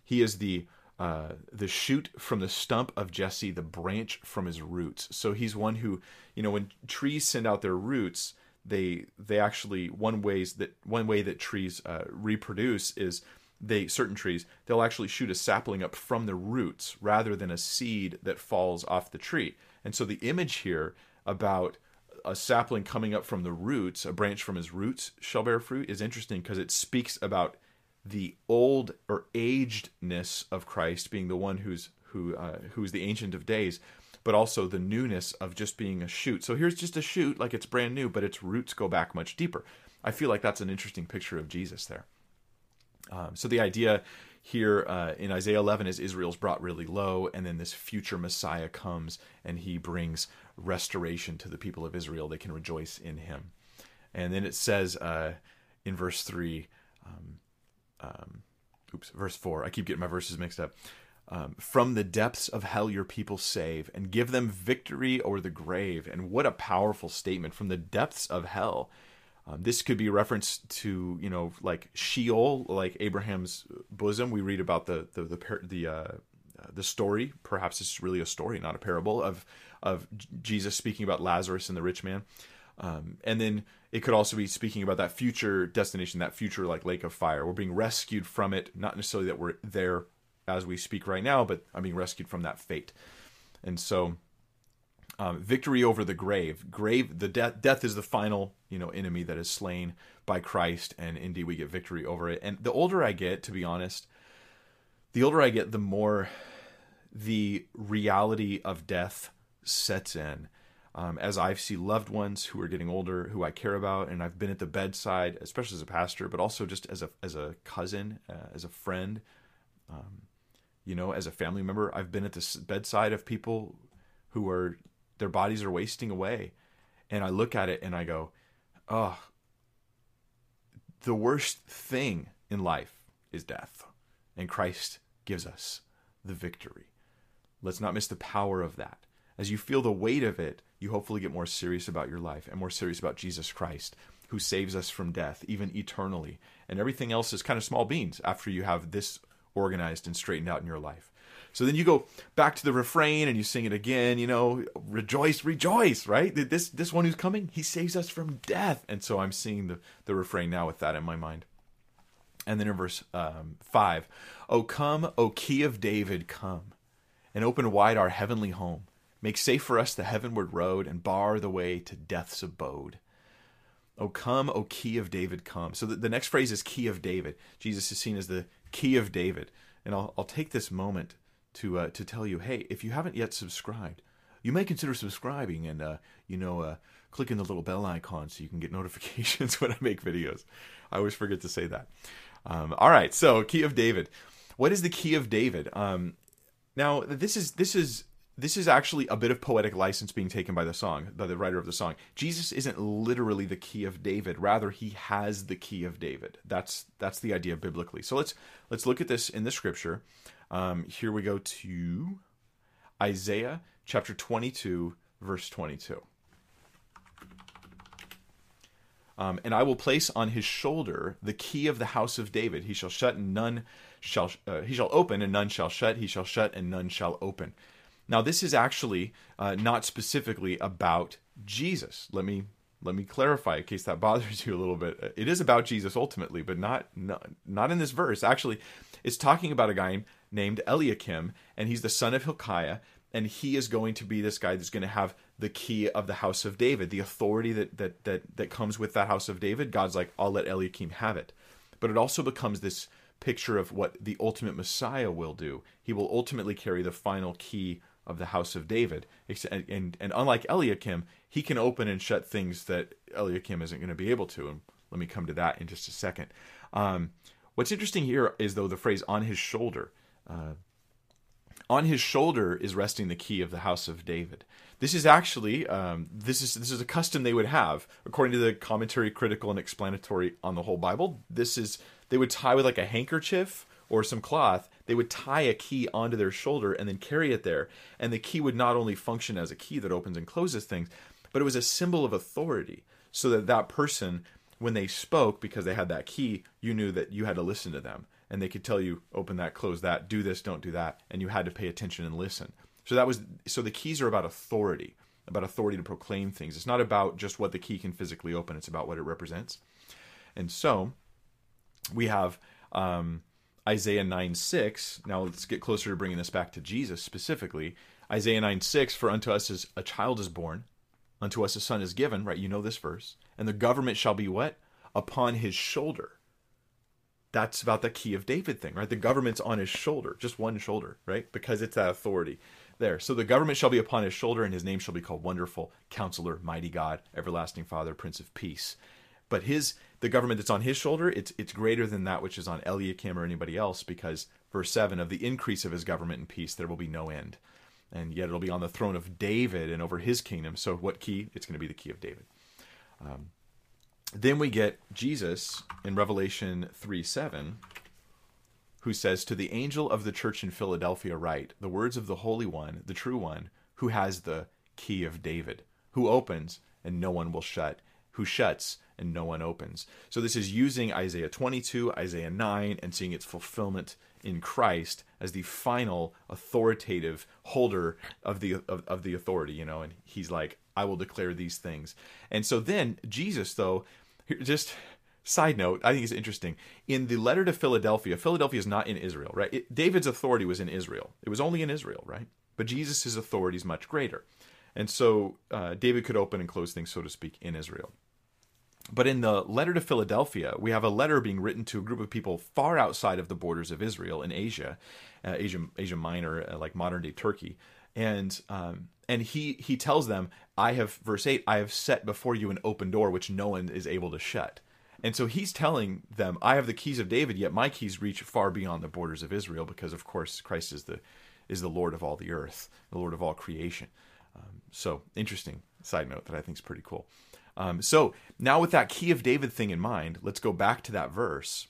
He is the uh, the shoot from the stump of Jesse, the branch from his roots. So he's one who, you know, when trees send out their roots, they they actually one ways that one way that trees uh, reproduce is they certain trees they'll actually shoot a sapling up from the roots rather than a seed that falls off the tree. And so the image here about a sapling coming up from the roots, a branch from his roots shall bear fruit, is interesting because it speaks about the old or agedness of Christ being the one who's who uh, who's the ancient of days, but also the newness of just being a shoot. So here's just a shoot, like it's brand new, but its roots go back much deeper. I feel like that's an interesting picture of Jesus there. Um, so the idea here uh, in Isaiah 11 is Israel's brought really low, and then this future Messiah comes and he brings restoration to the people of Israel. They can rejoice in him. And then it says uh, in verse 3, um, um, oops, verse 4, I keep getting my verses mixed up. Um, from the depths of hell your people save and give them victory over the grave and what a powerful statement from the depths of hell um, this could be a reference to you know like sheol like abraham's bosom we read about the the the, the uh, the story perhaps it's really a story not a parable of of Jesus speaking about Lazarus and the rich man. Um, and then it could also be speaking about that future destination, that future like lake of fire. We're being rescued from it, not necessarily that we're there as we speak right now, but I'm being rescued from that fate. And so, um, victory over the grave, grave, the death, death is the final, you know, enemy that is slain by Christ, and indeed we get victory over it. And the older I get, to be honest, the older I get, the more the reality of death sets in. Um, as I see loved ones who are getting older, who I care about, and I've been at the bedside, especially as a pastor, but also just as a as a cousin, uh, as a friend, um, you know, as a family member. I've been at the bedside of people who are their bodies are wasting away, and I look at it and I go, "Oh, the worst thing in life is death, and Christ gives us the victory. Let's not miss the power of that." as you feel the weight of it, you hopefully get more serious about your life and more serious about Jesus Christ, who saves us from death, even eternally. And everything else is kind of small beans after you have this organized and straightened out in your life. So then you go back to the refrain and you sing it again, you know, rejoice, rejoice, right? This this one who's coming, he saves us from death. And so I'm singing the, the refrain now with that in my mind. And then in verse um, 5, O come, O key of David, come, and open wide our heavenly home Make safe for us the heavenward road and bar the way to death's abode. O come, O key of David, come. So the, the next phrase is key of David. Jesus is seen as the key of David. and I'll, I'll take this moment to uh, to tell you, hey, if you haven't yet subscribed, you may consider subscribing and uh, you know uh, clicking the little bell icon so you can get <laughs> notifications when I make videos. I always forget to say that. Um, all right, so key of David. What is the key of David? Um, now this is this is this is actually a bit of poetic license being taken by the song, by the writer of the song. Jesus isn't literally the key of David, rather he has the key of David. That's that's the idea biblically. So let's let's look at this in the scripture. Um, here we go to Isaiah chapter 22, verse 22. Um, and I will place on his shoulder the key of the house of David. He shall shut and none shall uh, he shall open and none shall shut. He shall shut and none shall open. Now, this is actually uh, not specifically about Jesus. Let me let me clarify in case that <laughs> bothers you a little bit. It is about Jesus ultimately, but not not, not in this verse. Actually, it's talking about a guy named Eliakim, and he's the son of Hilkiah, and he is going to be this guy that's going to have the key of the house of David, the authority that that that that comes with that house of David. God's like, I'll let Eliakim have it. But it also becomes this picture of what the ultimate Messiah will do. He will ultimately carry the final key of the house of David. And, and, and unlike Eliakim, he can open and shut things that Eliakim isn't going to be able to. And let me come to that in just a second. Um, what's interesting here is, though, the phrase on his shoulder. Uh, on his shoulder is resting the key of the house of David. This is actually um, this is this is a custom they would have according to the commentary, critical and explanatory on the whole Bible. This is they would tie with like a handkerchief or some cloth, they would tie a key onto their shoulder and then carry it there. And the key would not only function as a key that opens and closes things, but it was a symbol of authority so that that person, when they spoke, because they had that key, you knew that you had to listen to them. And they could tell you, open that, close that, do this, don't do that. And you had to pay attention and listen. So that was, so the keys are about authority, about authority to proclaim things. It's not about just what the key can physically open, it's about what it represents. And so we have, um, Isaiah 9 6. Now let's get closer to bringing this back to Jesus specifically. Isaiah 9 6 For unto us is a child is born, unto us a son is given, right? You know this verse. And the government shall be what? Upon his shoulder. That's about the key of David thing, right? The government's on his shoulder, just one shoulder, right? Because it's that authority there. So the government shall be upon his shoulder, and his name shall be called Wonderful, Counselor, Mighty God, Everlasting Father, Prince of Peace. But his the government that's on his shoulder, it's it's greater than that which is on Eliakim or anybody else, because verse seven of the increase of his government and peace there will be no end, and yet it'll be on the throne of David and over his kingdom. So what key? It's going to be the key of David. Um, then we get Jesus in Revelation three seven, who says to the angel of the church in Philadelphia, write the words of the Holy One, the true One, who has the key of David, who opens and no one will shut, who shuts and no one opens. So this is using Isaiah 22, Isaiah 9, and seeing its fulfillment in Christ as the final authoritative holder of the of, of the authority, you know, and he's like, I will declare these things. And so then Jesus, though, just side note, I think it's interesting. In the letter to Philadelphia, Philadelphia is not in Israel, right? It, David's authority was in Israel. It was only in Israel, right? But Jesus' authority is much greater. And so uh, David could open and close things, so to speak, in Israel. But in the letter to Philadelphia, we have a letter being written to a group of people far outside of the borders of Israel in Asia, uh, Asia, Asia Minor, uh, like modern day Turkey, and um, and he he tells them, "I have verse eight, I have set before you an open door which no one is able to shut." And so he's telling them, "I have the keys of David, yet my keys reach far beyond the borders of Israel, because of course Christ is the is the Lord of all the earth, the Lord of all creation." Um, so interesting side note that I think is pretty cool. Um, so now, with that key of David thing in mind, let's go back to that verse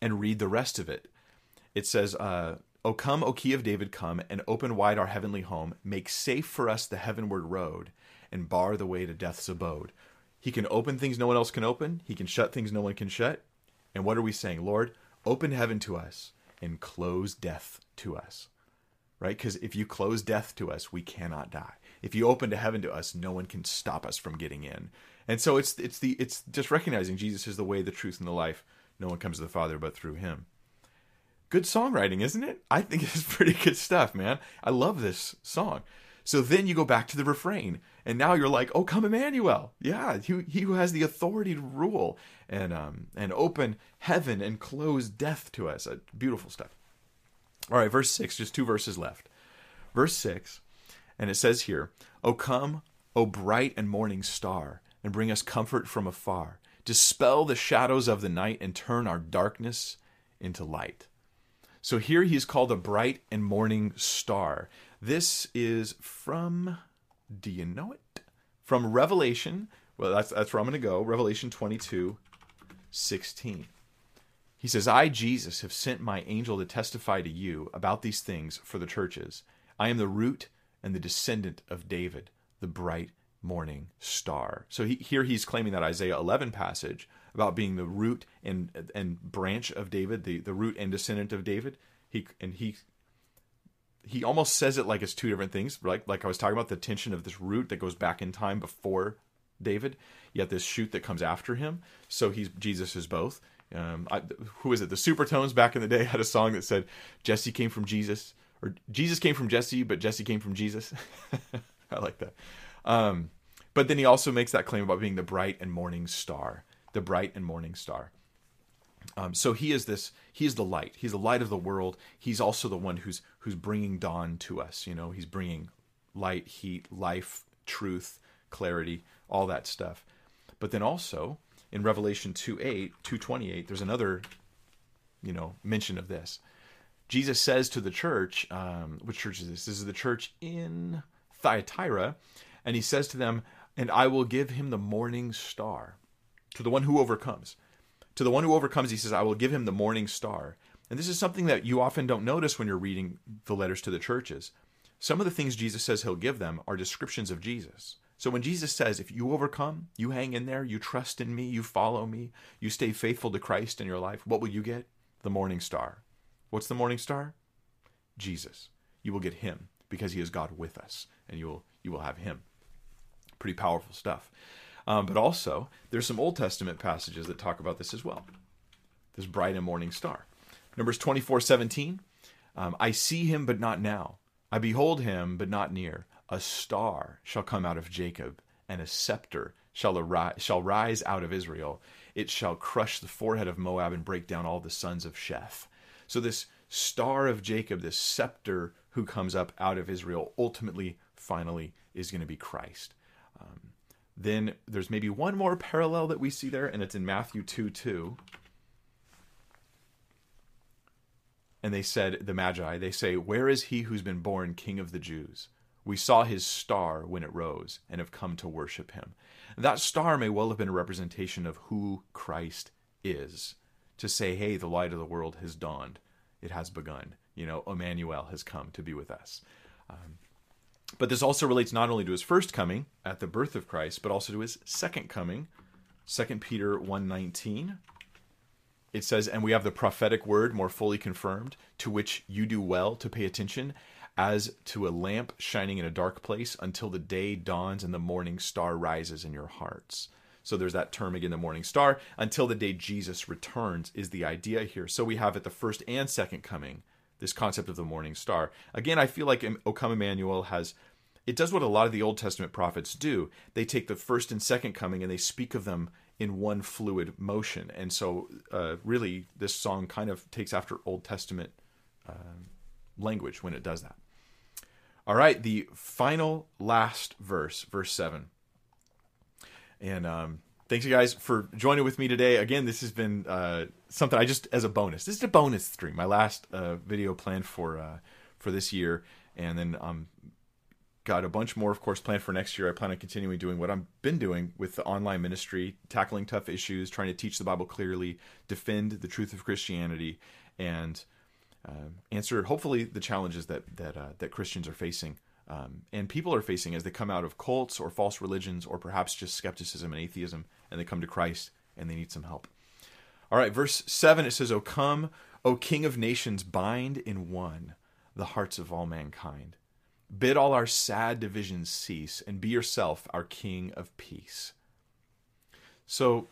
and read the rest of it. It says, uh, O come, O key of David, come, and open wide our heavenly home. Make safe for us the heavenward road, and bar the way to death's abode. He can open things no one else can open, he can shut things no one can shut. And what are we saying? Lord, open heaven to us and close death to us. Right? Because if you close death to us, we cannot die if you open to heaven to us, no one can stop us from getting in. And so it's it's the it's just recognizing Jesus is the way, the truth, and the life. No one comes to the Father but through Him. Good songwriting, isn't it? I think <laughs> it's pretty good stuff, man. I love this song. So then you go back to the refrain, and now you're like, "Oh, come Emmanuel!" Yeah, he, he who has the authority to rule and um, and open heaven and close death to us. Uh, beautiful stuff. All right, verse six, just two verses left. Verse six, and it says here, "O come, O bright and morning star, and bring us comfort from afar. Dispel the shadows of the night and turn our darkness into light." So here he is called a bright and morning star. This is from, do you know it? From Revelation. Well, that's, that's where I'm going to go. Revelation 22, 16. He says, I, Jesus, have sent my angel to testify to you about these things for the churches. I am the root and the descendant of David, the bright morning star. So he, here he's claiming that Isaiah 11 passage about being the root and and branch of David, the, the root and descendant of David. He and he he almost says it like it's two different things. Like like I was talking about the tension of this root that goes back in time before David, yet this shoot that comes after him. So he's Jesus is both. Um, I, who is it? The Supertones back in the day <laughs> had a song that said Jesse came from Jesus, or Jesus came from Jesse, but Jesse came from Jesus. <laughs> I like that. Um, but then he also makes that claim about being the bright and morning star the bright and morning star. Um, so he is this. He is the light. He's the light of the world. He's also the one who's who's bringing dawn to us. You know, he's bringing light, heat, life, truth, clarity, all that stuff. But then also in Revelation 2 8, 228, there's another, you know, mention of this. Jesus says to the church, um, which church is this? This is the church in Thyatira, and he says to them, And I will give him the morning star to the one who overcomes. To the one who overcomes, he says, I will give him the morning star. And this is something that you often don't notice when you're reading the letters to the churches. Some of the things Jesus says he'll give them are descriptions of Jesus. So when Jesus says, if you overcome, you hang in there, you trust in me, you follow me, you stay faithful to Christ in your life, what will you get? The morning star. What's the morning star? Jesus. You will get him because he is God with us, and you will you will have him. Pretty powerful stuff. Um, but also, there's some Old Testament passages that talk about this as well. This bright and morning star. Numbers 24 17. Um, I see him, but not now. I behold him, but not near. A star shall come out of Jacob, and a scepter shall, arise, shall rise out of Israel. It shall crush the forehead of Moab and break down all the sons of Sheth. So, this star of Jacob, this scepter who comes up out of Israel, ultimately, finally, is going to be Christ. Um, then there's maybe one more parallel that we see there, and it's in Matthew 2 2. And they said, the Magi, they say, Where is he who's been born King of the Jews? We saw his star when it rose and have come to worship him. That star may well have been a representation of who Christ is. To say, hey, the light of the world has dawned, it has begun. You know, Emmanuel has come to be with us. Um, but this also relates not only to his first coming at the birth of Christ, but also to his second coming. 2 Peter 1:19 it says and we have the prophetic word more fully confirmed to which you do well to pay attention as to a lamp shining in a dark place until the day dawns and the morning star rises in your hearts. So there's that term again, the morning star, until the day Jesus returns is the idea here. So we have at the first and second coming this concept of the morning star. Again, I feel like O Come Emmanuel has it does what a lot of the Old Testament prophets do. They take the first and second coming and they speak of them in one fluid motion. And so, uh, really, this song kind of takes after Old Testament uh, language when it does that. All right, the final last verse, verse 7. And um, thanks you guys for joining with me today. Again, this has been uh, something I just as a bonus. This is a bonus stream. My last uh, video planned for uh, for this year, and then um, got a bunch more, of course, planned for next year. I plan on continuing doing what I've been doing with the online ministry, tackling tough issues, trying to teach the Bible clearly, defend the truth of Christianity, and uh, answer hopefully the challenges that that uh, that Christians are facing um, and people are facing as they come out of cults or false religions or perhaps just skepticism and atheism and they come to Christ and they need some help. All right, verse 7 it says, O come, O King of nations, bind in one the hearts of all mankind. Bid all our sad divisions cease and be yourself our King of peace. So,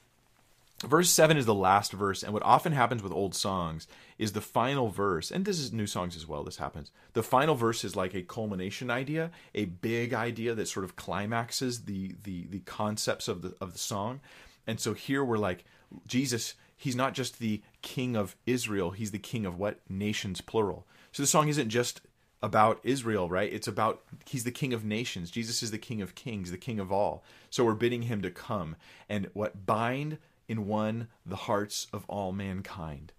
verse 7 is the last verse and what often happens with old songs is the final verse and this is new songs as well this happens. The final verse is like a culmination idea a big idea that sort of climaxes the the the concepts of the of the song. And so here we're like jesus he's not just the king of israel he's the king of what? Nations plural. So the song isn't just about Israel, right? It's about he's the king of nations. Jesus is the king of kings, the king of all. So we're bidding him to come and what bind in one the hearts of all mankind.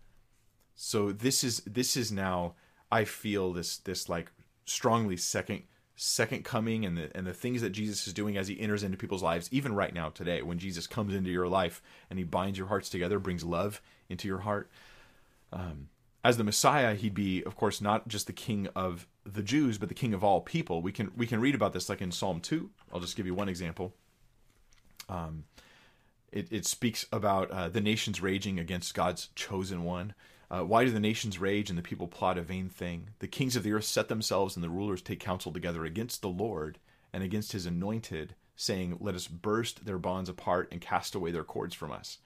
So this is this is now I feel this this like strongly second second coming and the and the things that Jesus is doing as he enters into people's lives even right now today when Jesus comes into your life and he binds your hearts together brings love into your heart um, as the Messiah he'd be of course not just the king of the Jews but the king of all people we can we can read about this like in Psalm 2 I'll just give you one example um, it, it speaks about uh, the nations raging against God's chosen one. Uh, why do the nations rage and the people plot a vain thing? The kings of the earth set themselves and the rulers take counsel together against the Lord and against his anointed, saying, Let us burst their bonds apart and cast away their cords from us.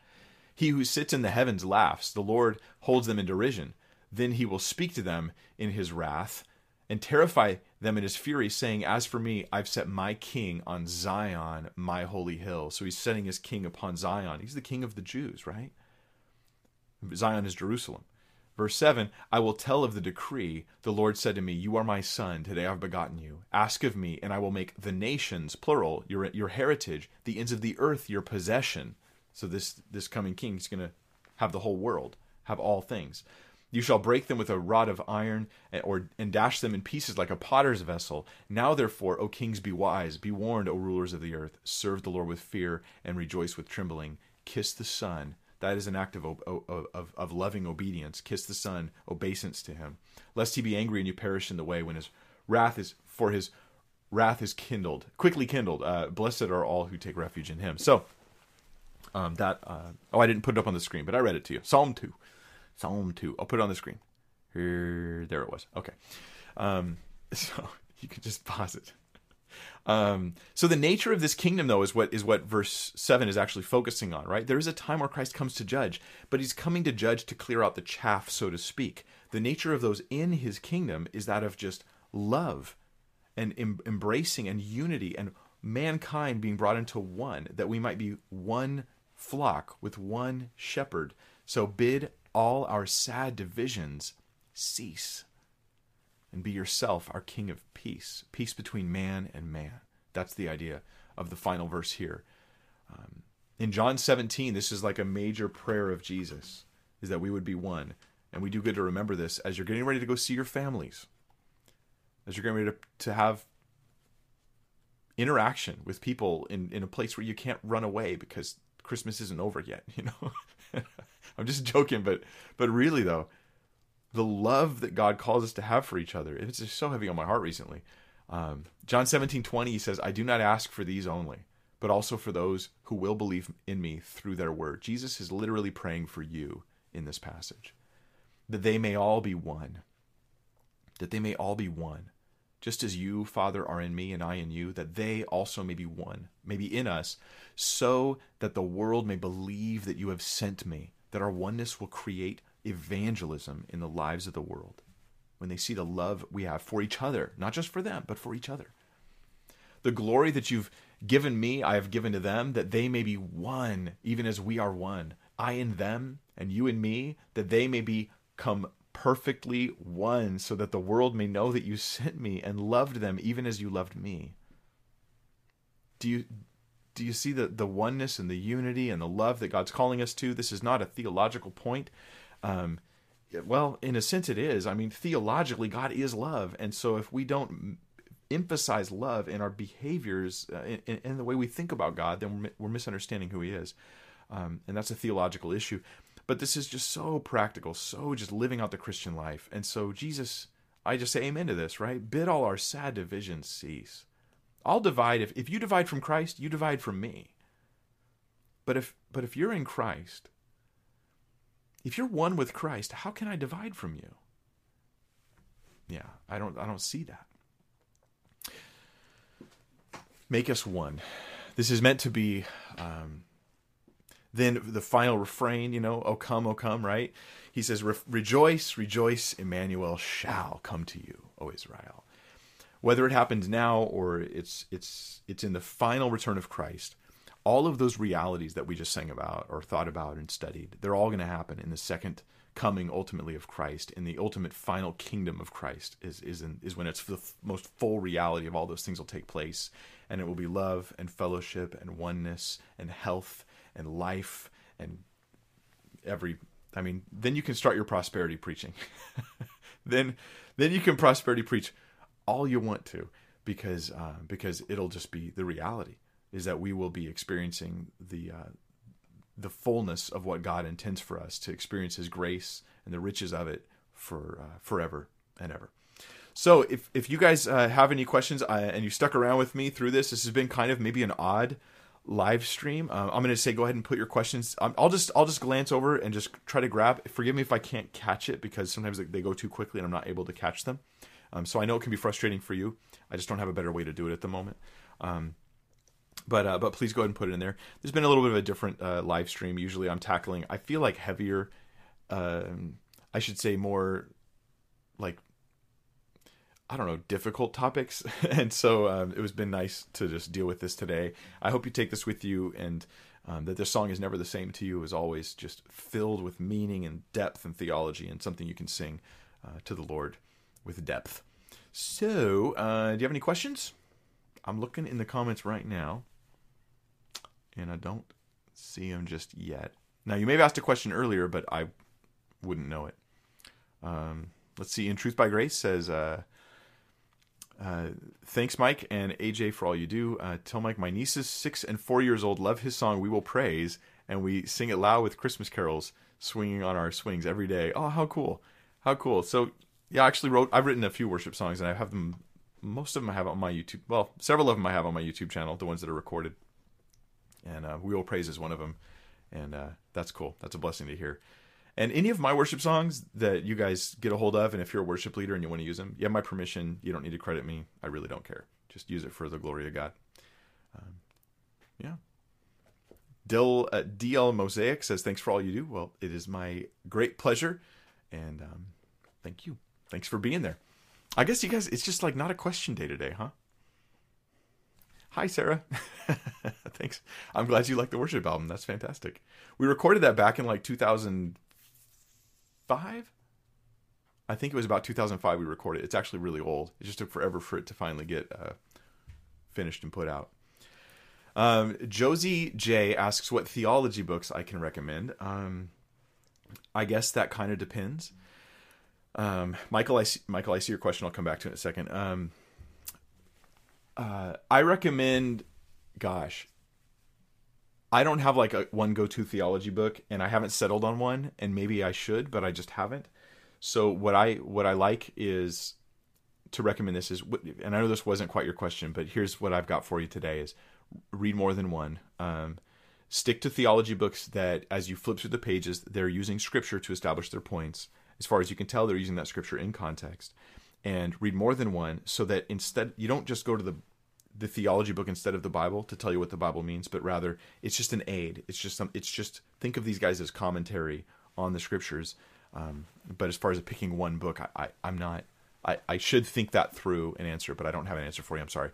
He who sits in the heavens laughs, the Lord holds them in derision. Then he will speak to them in his wrath and terrify them in his fury, saying, As for me, I've set my king on Zion, my holy hill. So he's setting his king upon Zion. He's the king of the Jews, right? Zion is Jerusalem. Verse 7 I will tell of the decree. The Lord said to me, You are my son. Today I've begotten you. Ask of me, and I will make the nations, plural, your, your heritage, the ends of the earth your possession. So this, this coming king is going to have the whole world, have all things. You shall break them with a rod of iron, or, and dash them in pieces like a potter's vessel. Now, therefore, O kings, be wise. Be warned, O rulers of the earth. Serve the Lord with fear and rejoice with trembling. Kiss the Son. That is an act of, of, of, of loving obedience. Kiss the Son, obeisance to him. Lest he be angry and you perish in the way when his wrath is, for his wrath is kindled, quickly kindled. Uh, blessed are all who take refuge in him. So, um, that, uh, oh, I didn't put it up on the screen, but I read it to you. Psalm 2. Psalm 2. I'll put it on the screen. Here, there it was. Okay. Um, <laughs> so you can just pause it. Um, so the nature of this kingdom, though, is what is what verse seven is actually focusing on. Right? There is a time where Christ comes to judge, but He's coming to judge to clear out the chaff, so to speak. The nature of those in His kingdom is that of just love and em- embracing and unity and mankind being brought into one, that we might be one flock with one shepherd. So bid all our sad divisions cease and be yourself our king of peace peace between man and man. That's the idea of the final verse here. Um, in john 17 this is like a major prayer of jesus is that we would be one. And we do good to remember this as you're getting ready to go see your families as you're getting ready to, to have interaction with people in, in a place where you can't run away because christmas isn't over yet <laughs> you know <laughs> I'm just joking, but but really though, the love that God calls us to have for each other, it's just so heavy on my heart recently. Um, John 17, 20, he says, I do not ask for these only, but also for those who will believe in me through their word. Jesus is literally praying for you in this passage, that they may all be one. That they may all be one. Just as you, Father, are in me and I in you, that they also may be one, may be in us, so that the world may believe that you have sent me that our oneness will create evangelism in the lives of the world when they see the love we have for each other, not just for them, but for each other. The glory that you've given me, I have given to them, that they may be one, even as we are one. I in them, and you in me, that they may become perfectly one, so that the world may know that you sent me and loved them, even as you loved me. Do you do you see the, the oneness and the unity and the love that God's calling us to? This is not a theological point. Um, well, in a sense, it is. I mean, theologically, God is love. And so if we don't emphasize love in our behaviors, uh, in, in, the way we think about God, then we're, we're misunderstanding who He is. Um, and that's a theological issue. But this is just so practical, so just living out the Christian life. And so, Jesus, I just say amen to this, right? Bid all our sad divisions cease. I'll divide if if you divide from Christ, you divide from me. But if but if you're in Christ, if you're one with Christ, how can I divide from you? Yeah, I don't I don't see that. Make us one. This is meant to be um, then the final refrain, you know, "Oh come, oh come," right? He says, "Rejoice, rejoice, Emmanuel shall come to you, O Israel." Whether it happens now or it's it's it's in the final return of Christ, all of those realities that we just sang about or thought about and studied, they're all going to happen in the second coming ultimately of Christ in the ultimate final kingdom of Christ is is in, is when it's the f- most full reality of all those things will take place and it will be love and fellowship and oneness and health and life and every I mean then you can start your prosperity preaching <laughs> then then you can prosperity preach all you want to because uh, because it'll just be the reality is that we will be experiencing the uh, the fullness of what God intends for us to experience His grace and the riches of it for uh, forever and ever. So, if if you guys uh, have any questions uh, and you stuck around with me through this, this has been kind of maybe an odd live stream. Uh, I'm going to say go ahead and put your questions. Um, I'll just I'll just glance over and just try to grab. Forgive me if I can't catch it because sometimes they go too quickly and I'm not able to catch them. Um, so I know it can be frustrating for you. I just don't have a better way to do it at the moment. Um, but uh, but please go ahead and put it in there. There's been a little bit of a different uh, live stream. Usually I'm tackling. I feel like heavier. Um, I should say more like I don't know difficult topics, <laughs> and so um, it was been nice to just deal with this today. I hope you take this with you and. Um, that this song is never the same to you is always just filled with meaning and depth and theology and something you can sing uh, to the Lord with depth. So, uh, do you have any questions? I'm looking in the comments right now and I don't see them just yet. Now, you may have asked a question earlier, but I wouldn't know it. Um, let's see. In Truth by Grace says, uh, uh, thanks, Mike and AJ, for all you do. Uh, tell Mike my nieces, six and four years old, love his song "We Will Praise," and we sing it loud with Christmas carols, swinging on our swings every day. Oh, how cool! How cool! So, yeah, I actually wrote. I've written a few worship songs, and I have them. Most of them I have on my YouTube. Well, several of them I have on my YouTube channel. The ones that are recorded and uh, We Will Praise is one of them, and uh, that's cool. That's a blessing to hear. And any of my worship songs that you guys get a hold of, and if you're a worship leader and you want to use them, you have my permission. You don't need to credit me. I really don't care. Just use it for the glory of God. Um, yeah. Dill, uh, DL Mosaic says, Thanks for all you do. Well, it is my great pleasure. And um, thank you. Thanks for being there. I guess you guys, it's just like not a question day today, huh? Hi, Sarah. <laughs> Thanks. I'm glad you like the worship album. That's fantastic. We recorded that back in like 2005. I think it was about 2005 we recorded. It's actually really old. It just took forever for it to finally get uh, finished and put out. Um, Josie J asks what theology books I can recommend. Um, I guess that kind of depends. Um, Michael, I see, Michael, I see your question. I'll come back to it in a second. Um, uh, I recommend, gosh, I don't have like a one go-to theology book, and I haven't settled on one, and maybe I should, but I just haven't. So what I what I like is to recommend this is, and I know this wasn't quite your question, but here's what I've got for you today: is read more than one. Um, stick to theology books that, as you flip through the pages, they're using scripture to establish their points. As far as you can tell, they're using that scripture in context. And read more than one, so that instead you don't just go to the the theology book instead of the Bible to tell you what the Bible means, but rather it's just an aid. It's just some. It's just think of these guys as commentary on the scriptures. Um, but as far as picking one book, I, I am not. I, I should think that through and answer, but I don't have an answer for you. I'm sorry.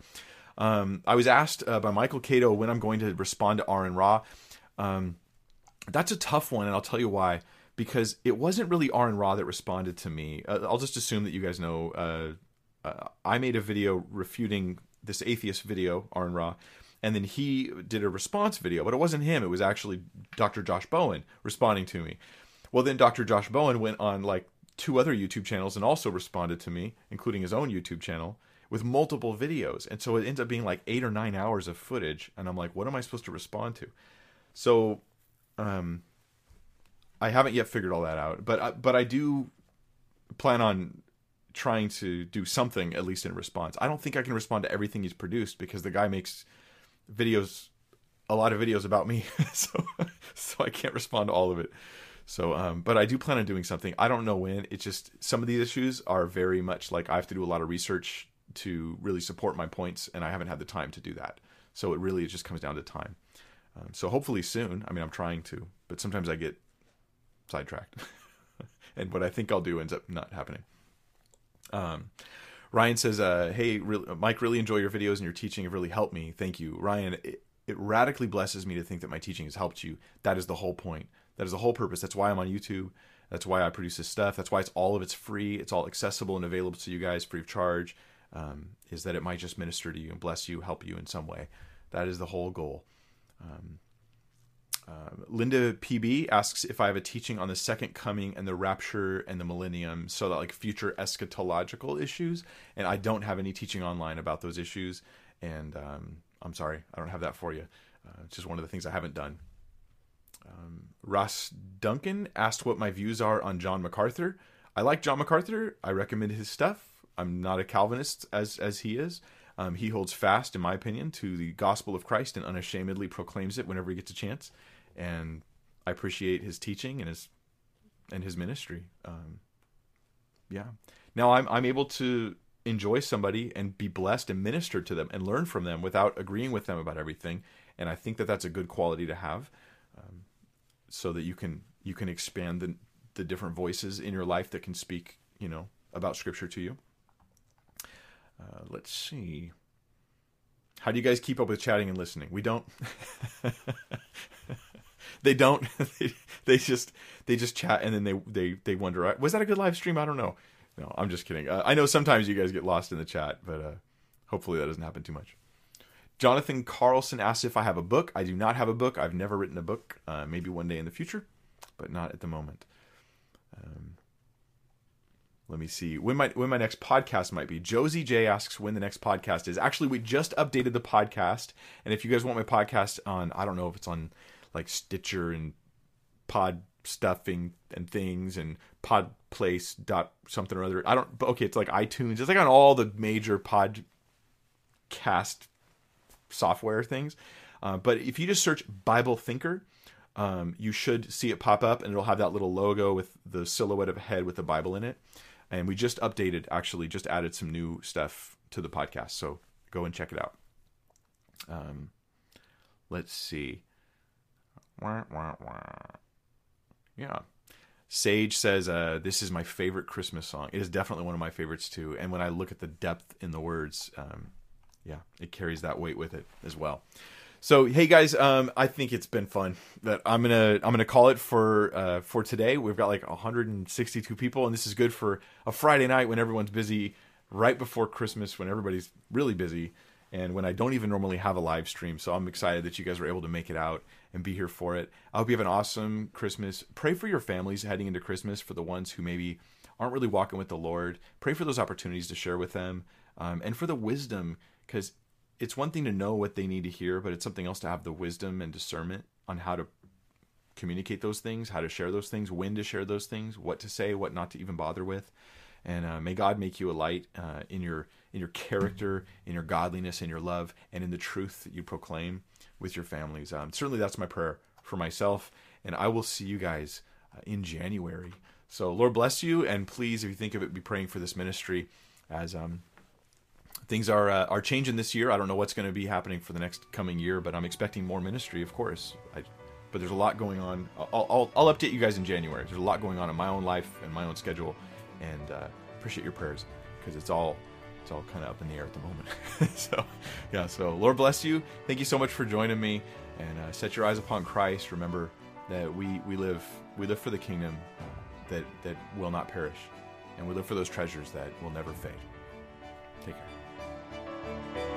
Um, I was asked uh, by Michael Cato when I'm going to respond to Aron Ra. Um, that's a tough one, and I'll tell you why. Because it wasn't really Aron Ra that responded to me. Uh, I'll just assume that you guys know. Uh, uh I made a video refuting this atheist video, Aron Ra, and then he did a response video, but it wasn't him. It was actually Dr. Josh Bowen responding to me. Well, then Dr. Josh Bowen went on like two other YouTube channels and also responded to me, including his own YouTube channel with multiple videos. And so it ends up being like eight or nine hours of footage. And I'm like, what am I supposed to respond to? So, um, I haven't yet figured all that out, but I, but I do plan on trying to do something at least in response. I don't think I can respond to everything he's produced because the guy makes videos a lot of videos about me <laughs> so so I can't respond to all of it. So um but I do plan on doing something. I don't know when. It's just some of these issues are very much like I have to do a lot of research to really support my points and I haven't had the time to do that. So it really just comes down to time. Um, so hopefully soon. I mean, I'm trying to, but sometimes I get sidetracked, <laughs> and what I think I'll do ends up not happening. Um, Ryan says, uh, "Hey, Mike, really enjoy your videos and your teaching have really helped me. Thank you, Ryan. It, it radically blesses me to think that my teaching has helped you. That is the whole point. That is the whole purpose. That's why I'm on YouTube. That's why I produce this stuff. That's why it's all of it's free. It's all accessible and available to you guys free of charge. Um, is that it might just minister to you and bless you, help you in some way. That is the whole goal. Um, uh, Linda PB asks if I have a teaching on the second coming and the rapture and the millennium, so that like future eschatological issues. And I don't have any teaching online about those issues. And um, I'm sorry, I don't have that for you. Uh, it's just one of the things I haven't done. Um, Ross Duncan asked what my views are on John MacArthur. I like John MacArthur. I recommend his stuff. I'm not a Calvinist as as he is. Um, he holds fast, in my opinion, to the gospel of Christ and unashamedly proclaims it whenever he gets a chance. And I appreciate his teaching and his and his ministry. Um, yeah. Now I'm I'm able to enjoy somebody and be blessed and minister to them and learn from them without agreeing with them about everything. And I think that that's a good quality to have, um, so that you can you can expand the the different voices in your life that can speak, you know, about Scripture to you. Uh, let's see. How do you guys keep up with chatting and listening? We don't. <laughs> they don't. they, <laughs> they, just they just chat and then they they they wonder was that a good live stream? I don't know. No, I'm just kidding. Uh, I know sometimes you guys get lost in the chat, but uh, hopefully that doesn't happen too much. Jonathan Carlson asks if I have a book. I do not have a book. I've never written a book. Uh, maybe one day in the future, but not at the moment. Um, let me see when my when my next podcast might be. Josie J asks when the next podcast is. Actually, we just updated the podcast, and if you guys want my podcast on, I don't know if it's on like Stitcher and Pod stuffing and things and Pod Place dot something or other. I don't. Okay, it's like iTunes. It's like on all the major podcast software things. Uh, but if you just search Bible Thinker, um, you should see it pop up, and it'll have that little logo with the silhouette of a head with the Bible in it and we just updated actually just added some new stuff to the podcast so go and check it out um, let's see yeah. Sage says uh, this is my favorite christmas song. It is definitely one of my favorites too. And when i look at the depth in the words um, yeah it carries that weight with it as well. So hey guys, um, I think it's been fun. That I'm gonna I'm gonna call it for uh, for today. We've got like 162 people, and this is good for a Friday night when everyone's busy, right before Christmas when everybody's really busy, and when I don't even normally have a live stream. So I'm excited that you guys were able to make it out and be here for it. I hope you have an awesome Christmas. Pray for your families heading into Christmas. For the ones who maybe aren't really walking with the Lord, pray for those opportunities to share with them, um, and for the wisdom because it's one thing to know what they need to hear, but it's something else to have the wisdom and discernment on how to communicate those things, how to share those things, when to share those things, what to say, what not to even bother with. And uh, may God make you a light uh, in your in your character, in your godliness, in your love, and in the truth that you proclaim with your families. Um, certainly, that's my prayer for myself. And I will see you guys uh, in January. So, Lord bless you, and please, if you think of it, be praying for this ministry as um, things are uh, are changing this year. I don't know what's going to be happening for the next coming year, but I'm expecting more ministry, of course. I, but there's a lot going on. I'll, I'll, I'll, update you guys in January. There's a lot going on in my own life and my own schedule, and uh, appreciate your prayers because it's all it's all kind of up in the air at the moment. <laughs> so yeah, so Lord bless you. Thank you so much for joining me, and uh, set your eyes upon Christ. Remember that we we live we live for the kingdom uh, that that will not perish, and we live for those treasures that will never fade. Take care.